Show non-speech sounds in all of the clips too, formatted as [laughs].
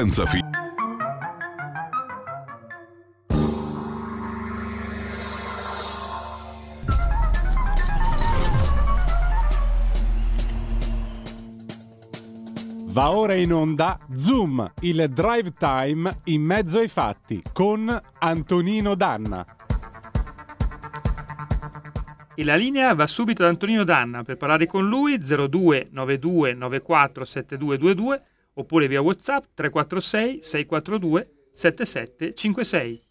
Senza fi- Va ora in onda Zoom, il drive time in mezzo ai fatti con Antonino Danna. E la linea va subito ad Antonino Danna per parlare con lui 02 92 94 7222 oppure via WhatsApp 346 642 7756.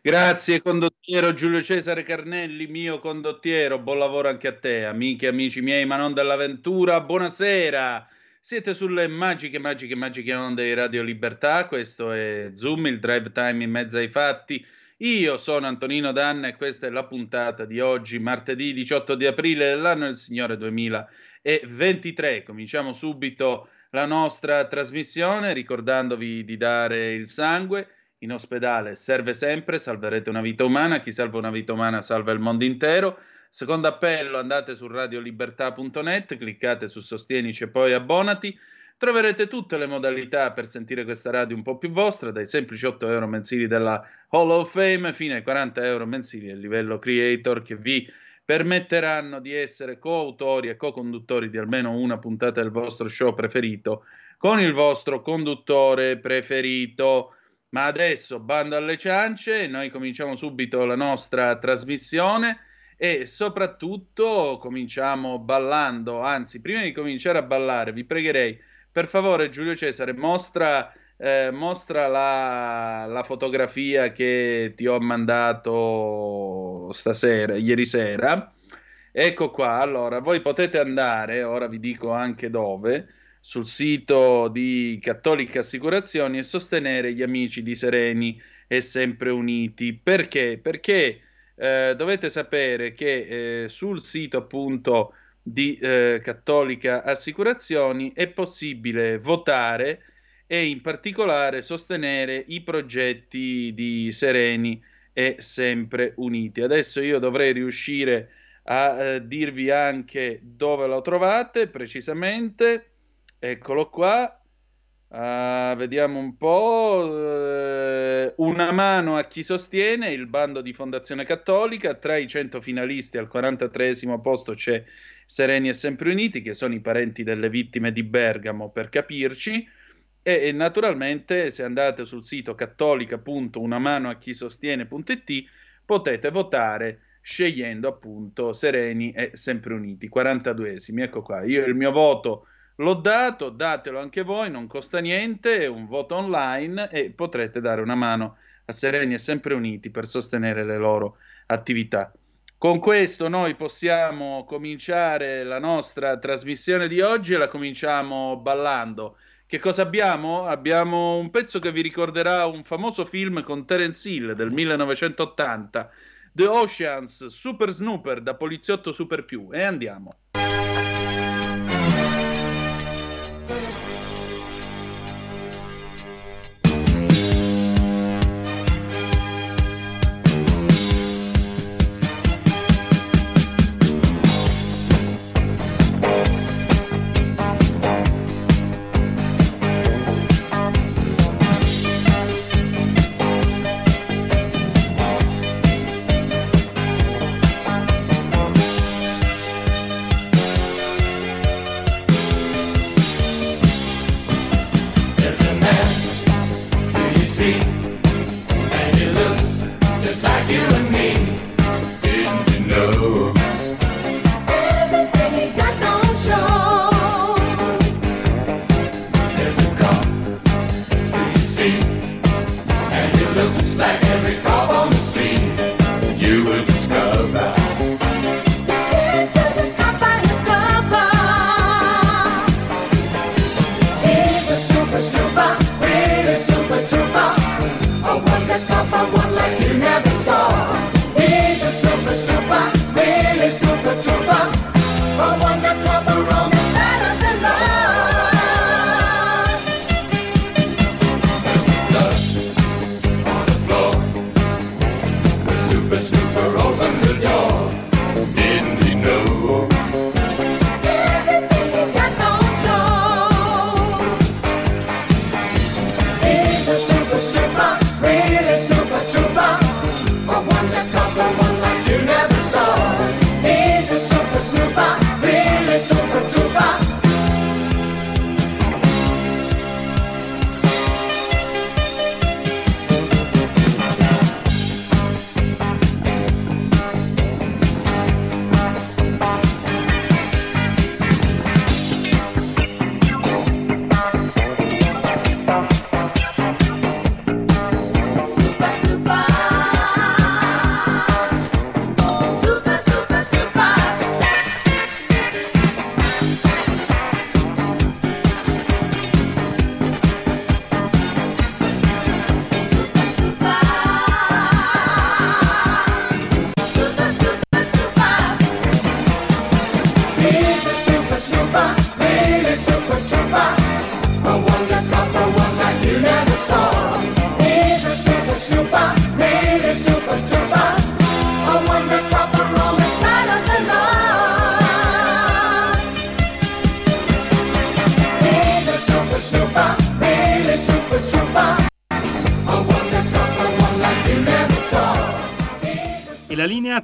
Grazie condottiero Giulio Cesare Carnelli, mio condottiero, buon lavoro anche a te, amiche e amici miei, ma non dell'avventura, buonasera. Siete sulle magiche, magiche, magiche onde di Radio Libertà, questo è Zoom, il drive time in mezzo ai fatti. Io sono Antonino Danna e questa è la puntata di oggi, martedì 18 di aprile dell'anno del Signore 2023. Cominciamo subito la nostra trasmissione ricordandovi di dare il sangue. In ospedale serve sempre, salverete una vita umana, chi salva una vita umana salva il mondo intero. Secondo appello, andate su radiolibertà.net, cliccate su Sostienici e poi abbonati. Troverete tutte le modalità per sentire questa radio un po' più vostra, dai semplici 8 euro mensili della Hall of Fame fino ai 40 euro mensili a livello creator che vi permetteranno di essere coautori e co-conduttori di almeno una puntata del vostro show preferito con il vostro conduttore preferito. Ma adesso bando alle ciance, noi cominciamo subito la nostra trasmissione e soprattutto cominciamo ballando, anzi prima di cominciare a ballare vi pregherei per favore Giulio Cesare mostra, eh, mostra la, la, fotografia che ti ho mandato stasera, ieri sera. Ecco qua, allora voi potete andare, ora vi dico anche dove, sul sito di Cattolica Assicurazioni e sostenere gli amici di Sereni e Sempre Uniti. Perché? Perché eh, dovete sapere che eh, sul sito appunto di eh, Cattolica Assicurazioni è possibile votare e in particolare sostenere i progetti di Sereni e Sempre Uniti. Adesso io dovrei riuscire a eh, dirvi anche dove lo trovate precisamente. Eccolo qua. Uh, vediamo un po'. Uh, una mano a chi sostiene il bando di Fondazione Cattolica. Tra i 100 finalisti al 43 posto c'è Sereni e Sempre Uniti, che sono i parenti delle vittime di Bergamo, per capirci. E, naturalmente, se andate sul sito cattolica.unamanoachisostiene.it potete votare scegliendo appunto Sereni e Sempre Uniti, 42esimi. Ecco qua, io il mio voto L'ho dato, datelo anche voi, non costa niente, è un voto online e potrete dare una mano a Sereni e Sempre Uniti per sostenere le loro attività. Con questo noi possiamo cominciare la nostra trasmissione di oggi e la cominciamo ballando. Che cosa abbiamo? Abbiamo un pezzo che vi ricorderà un famoso film con Terence Hill del 1980, The Oceans Super Snooper da poliziotto super più e andiamo.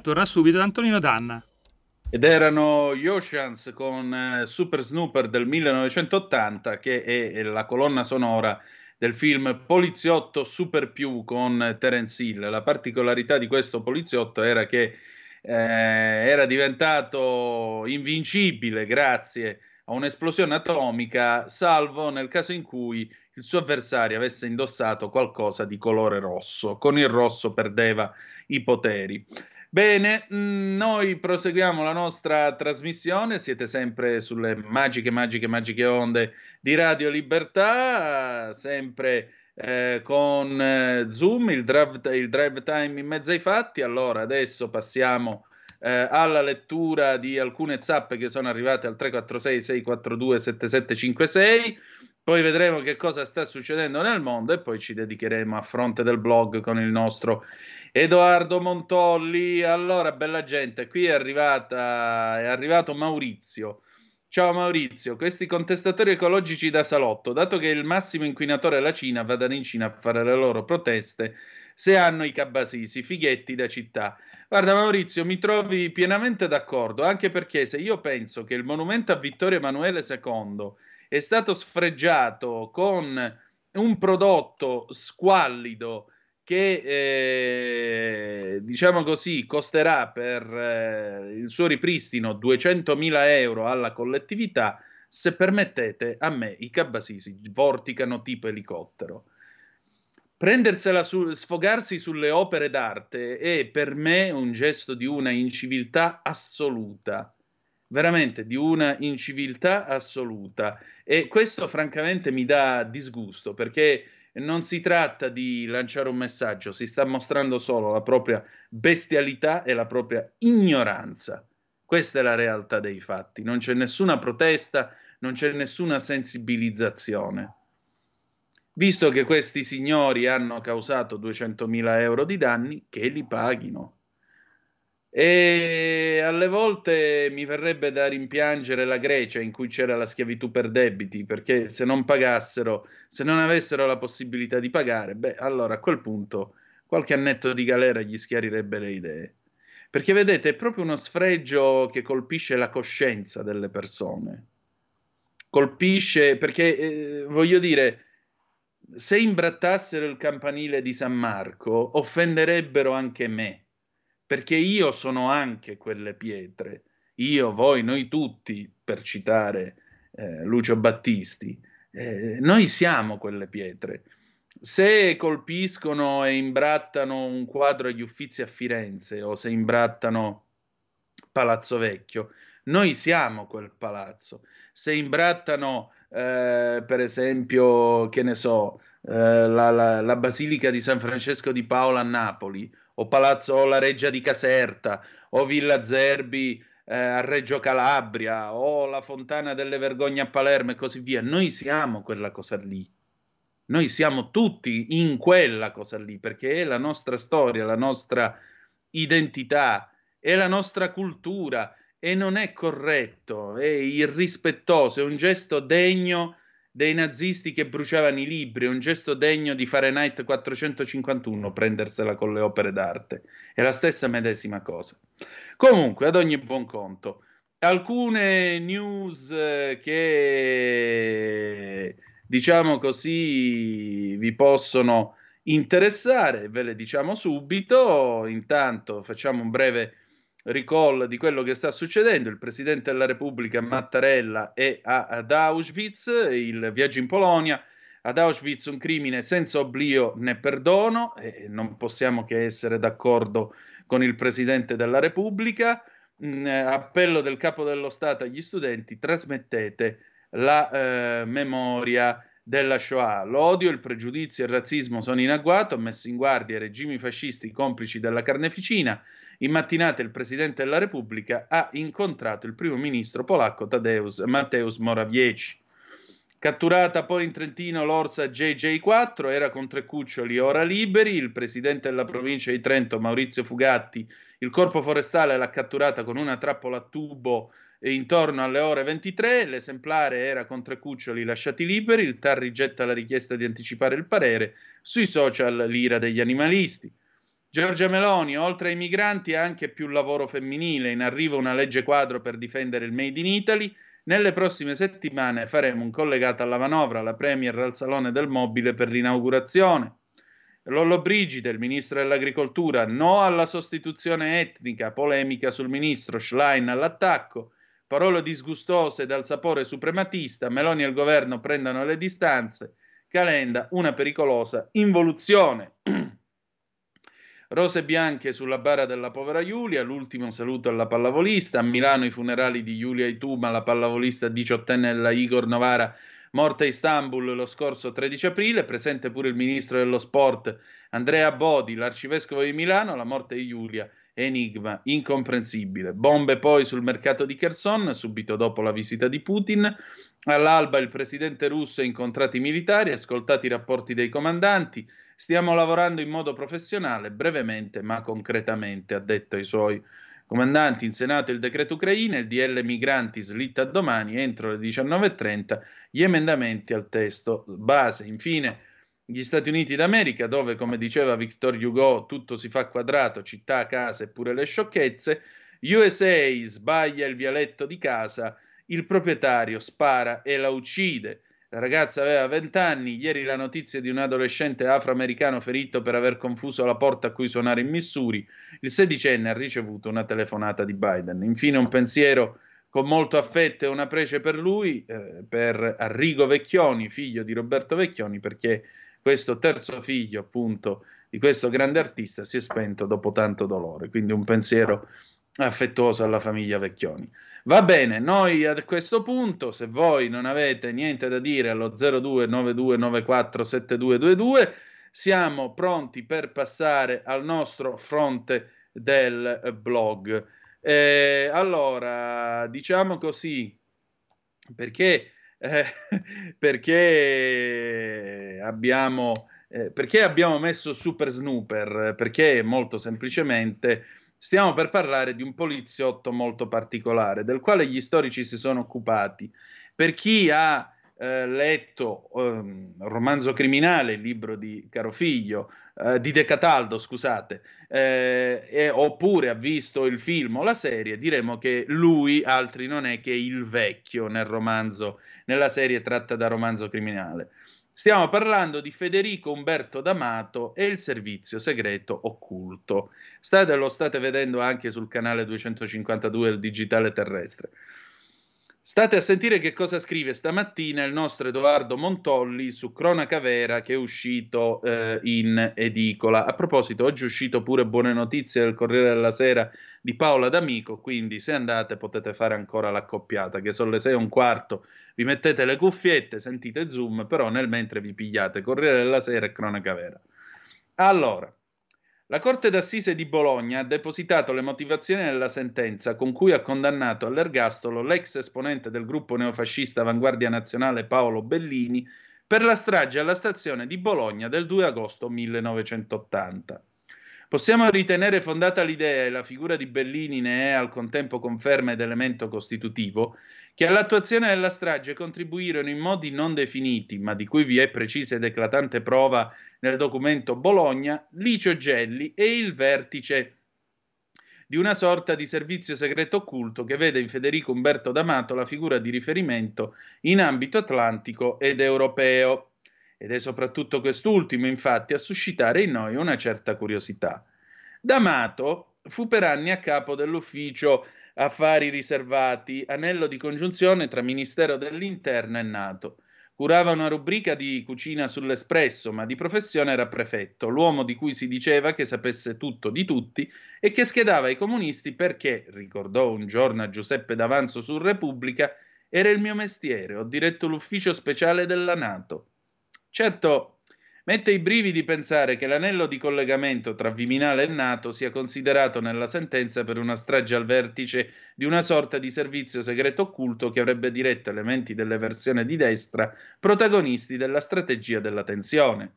Torna subito ad Antonino Danna. Ed erano gli Oceans con eh, Super Snooper del 1980, che è la colonna sonora del film Poliziotto Super Più con Terence Hill. La particolarità di questo poliziotto era che eh, era diventato invincibile grazie a un'esplosione atomica, salvo nel caso in cui il suo avversario avesse indossato qualcosa di colore rosso. Con il rosso perdeva i poteri. Bene, mm, noi proseguiamo la nostra trasmissione, siete sempre sulle magiche, magiche, magiche onde di Radio Libertà, sempre eh, con eh, Zoom, il drive, il drive, time in mezzo ai fatti. Allora, adesso passiamo eh, alla lettura di alcune zappe che sono arrivate al 346 642 7756. Poi vedremo che cosa sta succedendo nel mondo e poi ci dedicheremo a fronte del blog con il nostro Edoardo Montolli, allora bella gente, qui è, arrivata, è arrivato Maurizio. Ciao Maurizio, questi contestatori ecologici da salotto, dato che il massimo inquinatore è la Cina, vadano in Cina a fare le loro proteste se hanno i cabasisi, fighetti da città. Guarda Maurizio, mi trovi pienamente d'accordo, anche perché se io penso che il monumento a Vittorio Emanuele II è stato sfregiato con un prodotto squallido, che eh, diciamo così costerà per eh, il suo ripristino 200.000 euro alla collettività, se permettete, a me i cabasisi vorticano tipo elicottero. Prendersela su, sfogarsi sulle opere d'arte è per me un gesto di una inciviltà assoluta, veramente di una inciviltà assoluta. E questo francamente mi dà disgusto perché non si tratta di lanciare un messaggio, si sta mostrando solo la propria bestialità e la propria ignoranza. Questa è la realtà dei fatti, non c'è nessuna protesta, non c'è nessuna sensibilizzazione. Visto che questi signori hanno causato 200.000 euro di danni, che li paghino. E alle volte mi verrebbe da rimpiangere la Grecia in cui c'era la schiavitù per debiti, perché se non pagassero, se non avessero la possibilità di pagare, beh, allora a quel punto qualche annetto di galera gli schiarirebbe le idee. Perché vedete, è proprio uno sfregio che colpisce la coscienza delle persone. Colpisce perché, eh, voglio dire, se imbrattassero il campanile di San Marco, offenderebbero anche me perché io sono anche quelle pietre, io, voi, noi tutti, per citare eh, Lucio Battisti, eh, noi siamo quelle pietre. Se colpiscono e imbrattano un quadro agli Uffizi a Firenze o se imbrattano Palazzo Vecchio, noi siamo quel palazzo. Se imbrattano, eh, per esempio, che ne so, eh, la, la, la Basilica di San Francesco di Paola a Napoli o Palazzo o la Reggia di Caserta o Villa Zerbi eh, a Reggio Calabria o la Fontana delle Vergogne a Palermo e così via. Noi siamo quella cosa lì. Noi siamo tutti in quella cosa lì perché è la nostra storia, la nostra identità, è la nostra cultura e non è corretto, è irrispettoso, è un gesto degno dei nazisti che bruciavano i libri, un gesto degno di Fahrenheit 451, prendersela con le opere d'arte. È la stessa medesima cosa. Comunque, ad ogni buon conto, alcune news eh, che, diciamo così, vi possono interessare, ve le diciamo subito. Intanto facciamo un breve recall di quello che sta succedendo. Il Presidente della Repubblica Mattarella è ad Auschwitz, il viaggio in Polonia. Ad Auschwitz un crimine senza oblio né perdono, e non possiamo che essere d'accordo con il Presidente della Repubblica. Mm, appello del Capo dello Stato agli studenti, trasmettete la eh, memoria della Shoah. L'odio, il pregiudizio e il razzismo sono in agguato, messo in guardia i regimi fascisti complici della carneficina in mattinata il Presidente della Repubblica ha incontrato il primo ministro polacco Tadeusz Mateusz Morawiecki. Catturata poi in Trentino l'orsa JJ4, era con tre cuccioli ora liberi, il presidente della provincia di Trento Maurizio Fugatti, il corpo forestale l'ha catturata con una trappola a tubo intorno alle ore 23, l'esemplare era con tre cuccioli lasciati liberi, il TAR rigetta la richiesta di anticipare il parere, sui social l'ira degli animalisti. Giorgia Meloni, oltre ai migranti, anche più lavoro femminile. In arrivo una legge quadro per difendere il Made in Italy. Nelle prossime settimane faremo un collegato alla manovra, la Premier al Salone del Mobile per l'inaugurazione. Lollo Brigide, il ministro dell'Agricoltura, no alla sostituzione etnica, polemica sul ministro, Schlein all'attacco, parole disgustose dal sapore suprematista, Meloni e il governo prendono le distanze, Calenda, una pericolosa involuzione. Rose bianche sulla bara della povera Giulia, l'ultimo saluto alla pallavolista, a Milano i funerali di Giulia Ituma, la pallavolista diciottenne della Igor Novara morta a Istanbul lo scorso 13 aprile, presente pure il ministro dello sport Andrea Bodi, l'arcivescovo di Milano, la morte di Giulia, enigma incomprensibile. Bombe poi sul mercato di Kherson, subito dopo la visita di Putin. All'alba il presidente russo ha incontrato i militari, ascoltato i rapporti dei comandanti. Stiamo lavorando in modo professionale, brevemente ma concretamente, ha detto ai suoi Comandanti, in Senato il decreto Ucraina, il DL migranti slitta a domani, entro le 19.30, gli emendamenti al testo base. Infine, gli Stati Uniti d'America, dove, come diceva Victor Hugo, tutto si fa quadrato, città, casa e pure le sciocchezze, USA sbaglia il vialetto di casa, il proprietario spara e la uccide. La ragazza aveva 20 anni, ieri la notizia di un adolescente afroamericano ferito per aver confuso la porta a cui suonare in Missouri, il sedicenne ha ricevuto una telefonata di Biden. Infine un pensiero con molto affetto e una prece per lui, eh, per Arrigo Vecchioni, figlio di Roberto Vecchioni, perché questo terzo figlio appunto di questo grande artista si è spento dopo tanto dolore, quindi un pensiero affettuoso alla famiglia Vecchioni. Va bene, noi a questo punto, se voi non avete niente da dire allo 0292947222, siamo pronti per passare al nostro fronte del blog. Eh, allora, diciamo così, perché, eh, [laughs] perché, abbiamo, eh, perché abbiamo messo Super Snooper? Perché molto semplicemente Stiamo per parlare di un poliziotto molto particolare, del quale gli storici si sono occupati. Per chi ha eh, letto eh, Romanzo criminale, il libro di Carofiglio, eh, di De Cataldo, scusate, eh, e, oppure ha visto il film o la serie, diremo che lui altri non è che il vecchio nel romanzo, nella serie tratta da Romanzo criminale. Stiamo parlando di Federico Umberto D'Amato e il servizio segreto occulto. State, lo state vedendo anche sul canale 252 del Digitale Terrestre. State a sentire che cosa scrive stamattina il nostro Edoardo Montolli su Cronaca Vera che è uscito eh, in edicola. A proposito, oggi è uscito pure Buone Notizie del Corriere della Sera di Paola D'Amico, quindi se andate potete fare ancora l'accoppiata, che sono le 6 e un quarto vi mettete le cuffiette, sentite Zoom, però nel mentre vi pigliate Corriere della Sera e Cronaca Vera. Allora, la Corte d'Assise di Bologna ha depositato le motivazioni della sentenza con cui ha condannato all'ergastolo l'ex esponente del gruppo neofascista Avanguardia Nazionale Paolo Bellini per la strage alla stazione di Bologna del 2 agosto 1980. Possiamo ritenere fondata l'idea, e la figura di Bellini ne è al contempo conferma ed elemento costitutivo, che all'attuazione della strage contribuirono in modi non definiti, ma di cui vi è precisa ed eclatante prova nel documento Bologna, Licio Gelli e il vertice di una sorta di servizio segreto occulto che vede in Federico Umberto D'Amato la figura di riferimento in ambito atlantico ed europeo. Ed è soprattutto quest'ultimo, infatti, a suscitare in noi una certa curiosità. D'Amato fu per anni a capo dell'ufficio affari riservati, anello di congiunzione tra Ministero dell'Interno e Nato. Curava una rubrica di cucina sull'espresso, ma di professione era prefetto, l'uomo di cui si diceva che sapesse tutto di tutti e che schedava i comunisti perché, ricordò un giorno a Giuseppe D'Avanzo su Repubblica, era il mio mestiere, ho diretto l'ufficio speciale della Nato. Certo, Mette i brividi pensare che l'anello di collegamento tra Viminale e Nato sia considerato nella sentenza per una strage al vertice di una sorta di servizio segreto occulto che avrebbe diretto elementi delle versioni di destra protagonisti della strategia della tensione.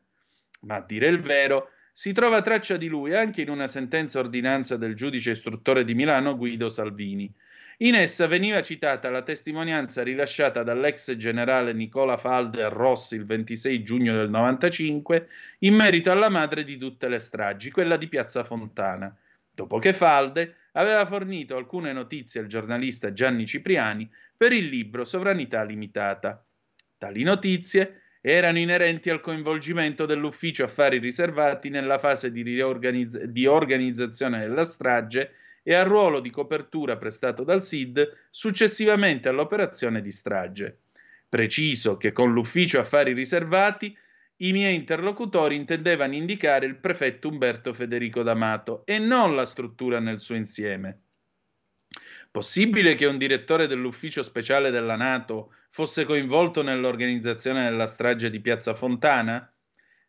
Ma a dire il vero, si trova traccia di lui anche in una sentenza ordinanza del giudice istruttore di Milano Guido Salvini, In essa veniva citata la testimonianza rilasciata dall'ex generale Nicola Falde a Rossi il 26 giugno del 95 in merito alla madre di tutte le stragi, quella di Piazza Fontana, dopo che Falde aveva fornito alcune notizie al giornalista Gianni Cipriani per il libro Sovranità limitata. Tali notizie erano inerenti al coinvolgimento dell'ufficio affari riservati nella fase di, riorganizz- di organizzazione della strage e al ruolo di copertura prestato dal SID successivamente all'operazione di strage. Preciso che con l'ufficio affari riservati i miei interlocutori intendevano indicare il prefetto Umberto Federico D'Amato e non la struttura nel suo insieme. Possibile che un direttore dell'ufficio speciale della Nato fosse coinvolto nell'organizzazione della strage di Piazza Fontana?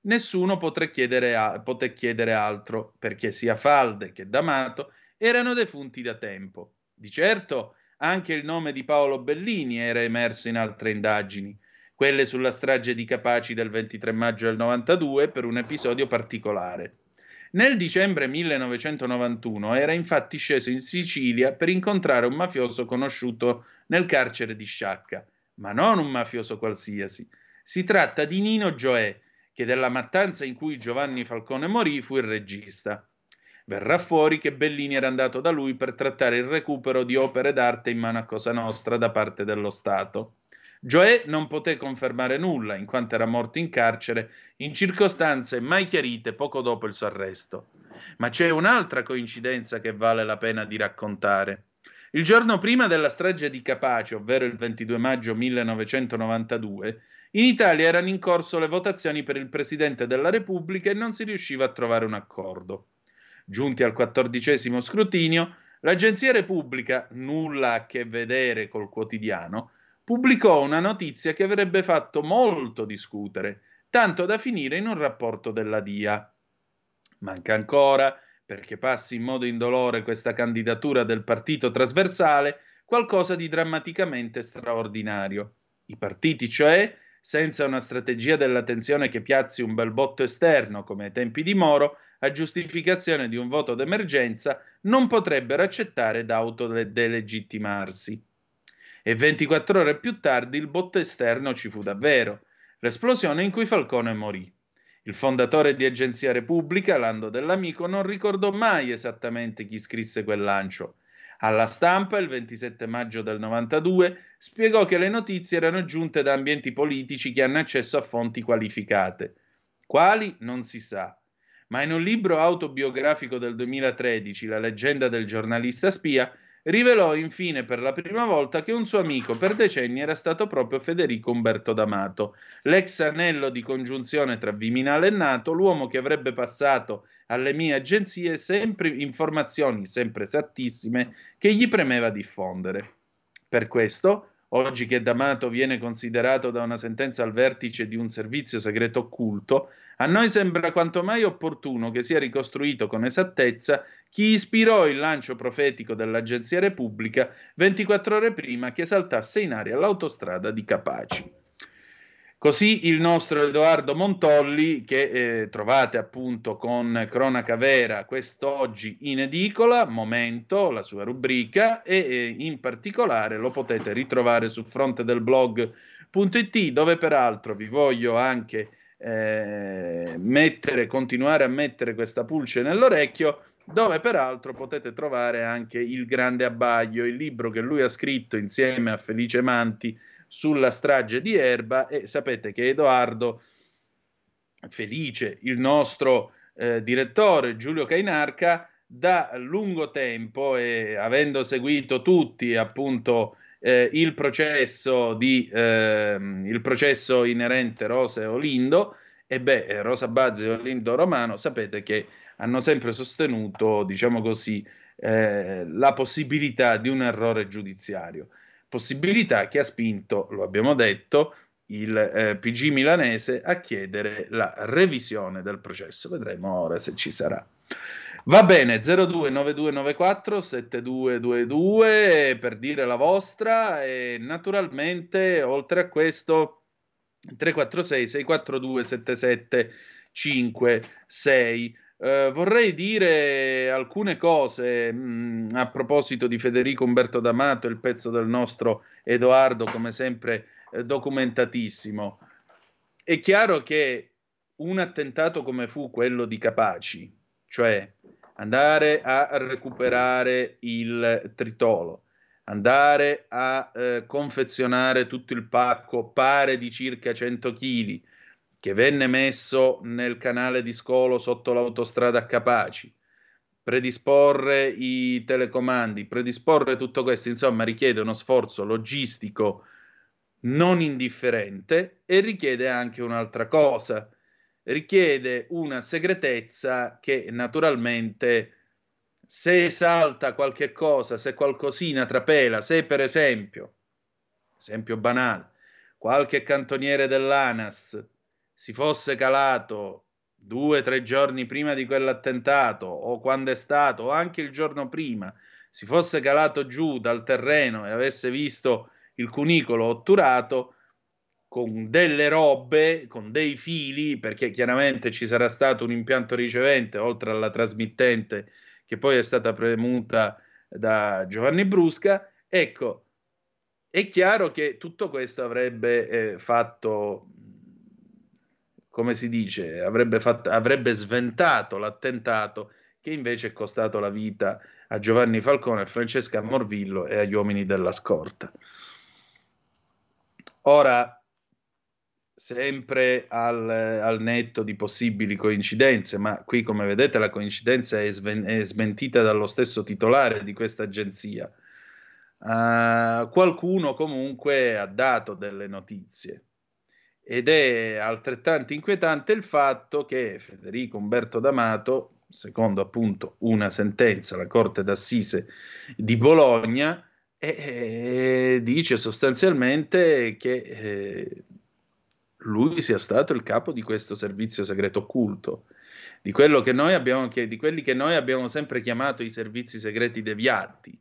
Nessuno poté chiedere, a- chiedere altro, perché sia Falde che D'Amato erano defunti da tempo. Di certo anche il nome di Paolo Bellini era emerso in altre indagini, quelle sulla strage di Capaci del 23 maggio del 92 per un episodio particolare. Nel dicembre 1991 era infatti sceso in Sicilia per incontrare un mafioso conosciuto nel carcere di Sciacca, ma non un mafioso qualsiasi. Si tratta di Nino Gioè, che della mattanza in cui Giovanni Falcone morì fu il regista. Verrà fuori che Bellini era andato da lui per trattare il recupero di opere d'arte in mano a Cosa Nostra da parte dello Stato. Gioè non poté confermare nulla, in quanto era morto in carcere in circostanze mai chiarite poco dopo il suo arresto. Ma c'è un'altra coincidenza che vale la pena di raccontare. Il giorno prima della strage di Capace, ovvero il 22 maggio 1992, in Italia erano in corso le votazioni per il Presidente della Repubblica e non si riusciva a trovare un accordo. Giunti al quattordicesimo scrutinio, l'agenzia Repubblica, nulla a che vedere col quotidiano, pubblicò una notizia che avrebbe fatto molto discutere, tanto da finire in un rapporto della DIA. Manca ancora, perché passi in modo indolore questa candidatura del partito trasversale, qualcosa di drammaticamente straordinario. I partiti, cioè, senza una strategia della tensione che piazzi un bel botto esterno, come ai tempi di Moro, a giustificazione di un voto d'emergenza, non potrebbero accettare d'autodelegittimarsi. E 24 ore più tardi il botto esterno ci fu davvero, l'esplosione in cui Falcone morì. Il fondatore di Agenzia Repubblica, Lando Dell'Amico, non ricordò mai esattamente chi scrisse quel lancio. Alla stampa, il 27 maggio del 92, spiegò che le notizie erano giunte da ambienti politici che hanno accesso a fonti qualificate. Quali non si sa, ma in un libro autobiografico del 2013, La leggenda del giornalista spia, rivelò infine per la prima volta che un suo amico per decenni era stato proprio Federico Umberto D'Amato, l'ex anello di congiunzione tra Viminale e Nato, l'uomo che avrebbe passato alle mie agenzie sempre informazioni sempre esattissime che gli premeva diffondere. Per questo, oggi che D'Amato viene considerato da una sentenza al vertice di un servizio segreto occulto, a noi sembra quanto mai opportuno che sia ricostruito con esattezza chi ispirò il lancio profetico dell'Agenzia Repubblica 24 ore prima che saltasse in aria l'autostrada di Capaci. Così il nostro Edoardo Montolli, che eh, trovate appunto con Cronaca Vera quest'oggi in edicola, Momento, la sua rubrica, e eh, in particolare lo potete ritrovare su blog.it, dove peraltro vi voglio anche eh, mettere, continuare a mettere questa pulce nell'orecchio, dove peraltro potete trovare anche Il Grande Abbaglio, il libro che lui ha scritto insieme a Felice Manti sulla strage di Erba. E sapete che Edoardo Felice, il nostro eh, direttore Giulio Cainarca, da lungo tempo e avendo seguito tutti appunto eh, il, processo di, eh, il processo inerente Rosa e Olindo, e beh, eh, Rosa Bazzi e Olindo Romano, sapete che hanno sempre sostenuto, diciamo così, eh, la possibilità di un errore giudiziario. Possibilità che ha spinto, lo abbiamo detto, il eh, PG milanese a chiedere la revisione del processo. Vedremo ora se ci sarà. Va bene, 029294 7222 per dire la vostra e naturalmente oltre a questo 346 642 7756 Eh, vorrei dire alcune cose mh, mm, a proposito di Federico Umberto D'Amato, il pezzo del nostro Edoardo, come sempre eh, documentatissimo. È chiaro che un attentato come fu quello di Capaci, cioè andare a recuperare il tritolo, andare a eh, confezionare tutto il pacco, pare di circa 100 kg, che venne messo nel canale di Scolo sotto l'autostrada a Capaci, predisporre i telecomandi, predisporre tutto questo, insomma, richiede uno sforzo logistico non indifferente e richiede anche un'altra cosa, richiede una segretezza che naturalmente se salta qualche cosa, se qualcosina trapela, se per esempio, esempio banale, qualche cantoniere dell'ANAS si fosse calato due o tre giorni prima di quell'attentato o quando è stato o anche il giorno prima si fosse calato giù dal terreno e avesse visto il cunicolo otturato con delle robe, con dei fili, perché chiaramente ci sarà stato un impianto ricevente oltre alla trasmittente che poi è stata premuta da Giovanni Brusca. Ecco, è chiaro che tutto questo avrebbe eh, fatto come si dice, avrebbe, fatto, avrebbe sventato l'attentato che invece è costato la vita a Giovanni Falcone, a Francesca Morvillo e agli uomini della scorta. Ora, sempre al, al, netto di possibili coincidenze, ma qui come vedete la coincidenza è, sven- è smentita dallo stesso titolare di questa agenzia. Uh, qualcuno comunque ha dato delle notizie ed è altrettanto inquietante il fatto che Federico Umberto D'Amato, secondo appunto una sentenza, la Corte d'Assise di Bologna, eh, dice sostanzialmente che eh, lui sia stato il capo di questo servizio segreto occulto, di, abbiamo, di quelli che noi abbiamo sempre chiamato i servizi segreti deviati.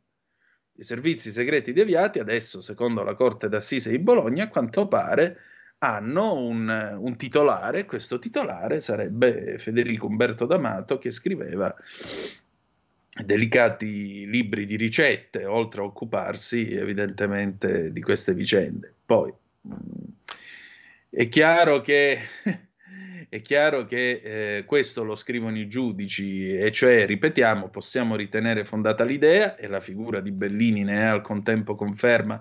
I servizi segreti deviati adesso, secondo la Corte d'Assise di Bologna, a quanto pare hanno un, un, titolare, questo titolare sarebbe Federico Umberto D'Amato che scriveva delicati libri di ricette, oltre a occuparsi evidentemente di queste vicende. Poi è chiaro che, [laughs] è chiaro che eh, questo lo scrivono i giudici, e cioè, ripetiamo, possiamo ritenere fondata l'idea, e la figura di Bellini ne è al contempo conferma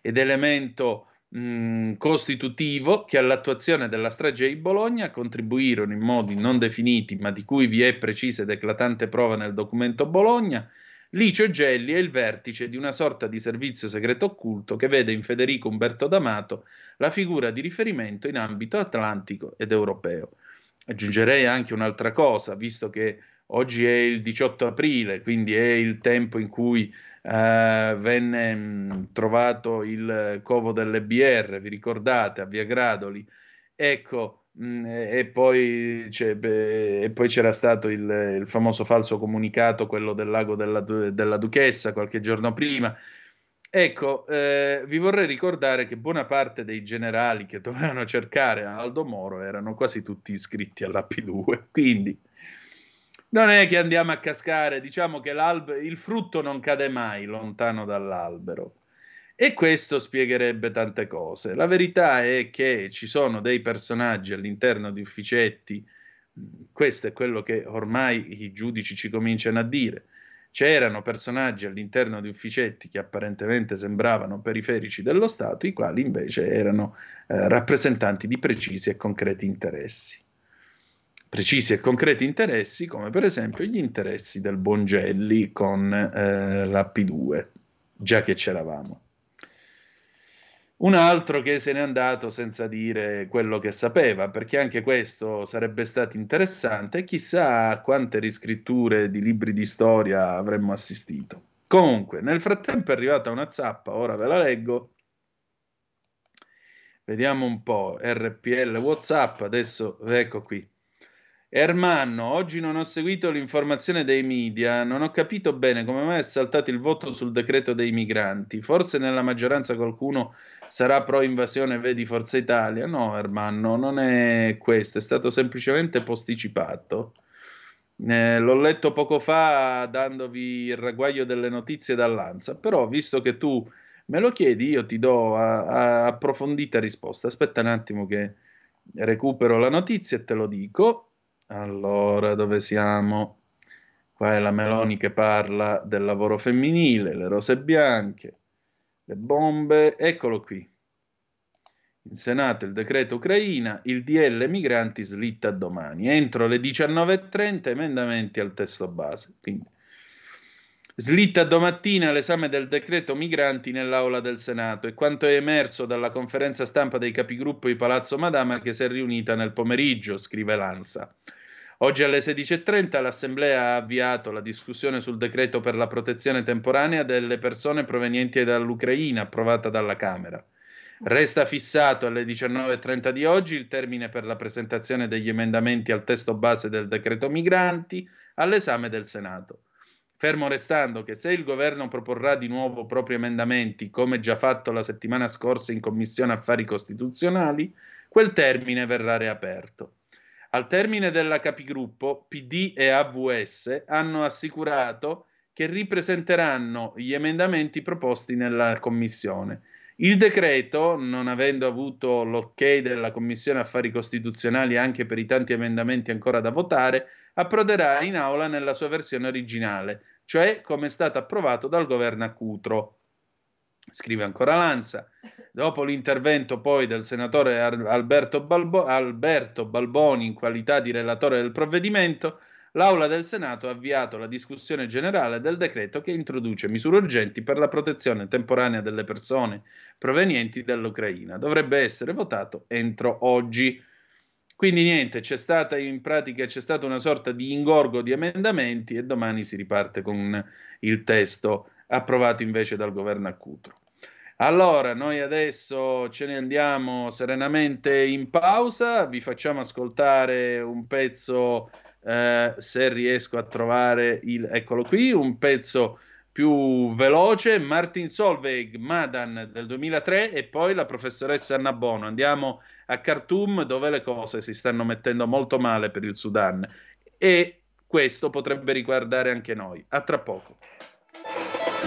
ed elemento mh, costitutivo che all'attuazione della strage di Bologna contribuirono in modi non definiti, ma di cui vi è precisa ed eclatante prova nel documento Bologna, Licio Gelli è il vertice di una sorta di servizio segreto occulto che vede in Federico Umberto D'Amato la figura di riferimento in ambito atlantico ed europeo. Aggiungerei anche un'altra cosa, visto che oggi è il 18 aprile, quindi è il tempo in cui eh, venne mh, mm, trovato il covo delle BR, vi ricordate, a Via Gradoli? Ecco, e, poi beh, e, poi c'era stato il, il, famoso falso comunicato, quello del lago della, della Duchessa, qualche giorno prima. Ecco, eh, vi vorrei ricordare che buona parte dei generali che [laughs] dovevano cercare Aldo Moro erano quasi tutti iscritti all'AP2, quindi non è che andiamo a cascare, diciamo che il frutto non cade mai lontano dall'albero. E questo spiegherebbe tante cose. La verità è che ci sono dei personaggi all'interno di ufficetti, questo è quello che ormai i giudici ci cominciano a dire. C'erano personaggi all'interno di ufficetti che apparentemente sembravano periferici dello Stato, i quali invece erano eh, rappresentanti di precisi e concreti interessi precisi e concreti interessi, come per esempio gli interessi del Bongelli con eh, la P2, già che c'eravamo. Un altro che se n'è andato senza dire quello che sapeva, perché anche questo sarebbe stato interessante, chissà a quante riscritture di libri di storia avremmo assistito. Comunque, nel frattempo è arrivata una zappa, ora ve la leggo. Vediamo un po', RPL WhatsApp, adesso ecco qui. Ermanno, oggi non ho seguito l'informazione dei media, non ho capito bene come mai è saltato il voto sul decreto dei migranti. Forse nella maggioranza qualcuno sarà pro invasione, vedi Forza Italia. No, Ermanno, non è questo, è stato semplicemente posticipato. Eh, l'ho letto poco fa dandovi il ragguaglio delle notizie dall'Ansa, però visto che tu me lo chiedi, io ti do a, a approfondita risposta. Aspetta un attimo che recupero la notizia e te lo dico. Allora, dove siamo? Qua è la Meloni che parla del lavoro femminile, le rose bianche, le bombe. Eccolo qui. In Senato il decreto Ucraina, il DL migranti slitta domani. Entro le 19.30 emendamenti al testo base. Quindi, slitta domattina l'esame del decreto migranti nell'aula del Senato e quanto è emerso dalla conferenza stampa dei capigruppo di Palazzo Madama che si è riunita nel pomeriggio, scrive l'ANSA. Oggi alle 16.30 l'Assemblea ha avviato la discussione sul decreto per la protezione temporanea delle persone provenienti dall'Ucraina, approvata dalla Camera. Resta fissato alle 19.30 di oggi il termine per la presentazione degli emendamenti al testo base del decreto migranti all'esame del Senato. Fermo restando che se il governo proporrà di nuovo propri emendamenti, come già fatto la settimana scorsa in Commissione Affari Costituzionali, quel termine verrà riaperto. Al termine della capigruppo, PD e AVS hanno assicurato che ripresenteranno gli emendamenti proposti nella Commissione il decreto, non avendo avuto l'ok della Commissione Affari Costituzionali anche per i tanti emendamenti ancora da votare, approderà in aula nella sua versione originale, cioè come è stato approvato dal governo Cutro. Scrive ancora Lanza. Dopo l'intervento poi del senatore Alberto, Balbo- Alberto Balboni in qualità di relatore del provvedimento, l'Aula del Senato ha avviato la discussione generale del decreto che introduce misure urgenti per la protezione temporanea delle persone provenienti dall'Ucraina. Dovrebbe essere votato entro oggi. Quindi niente, c'è stata in pratica c'è stata una sorta di ingorgo di emendamenti e domani si riparte con il testo approvato invece dal governo a Cutro. Allora, noi adesso ce ne andiamo serenamente in pausa, vi facciamo ascoltare un pezzo eh, se riesco a trovare il, eccolo qui, un pezzo più veloce, Martin Solveig, Madan del 2003 e poi la professoressa Anna Bono. Andiamo a Khartoum dove le cose si stanno mettendo molto male per il Sudan e questo potrebbe riguardare anche noi. A tra poco.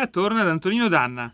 Linea torna ad Antonino Danna.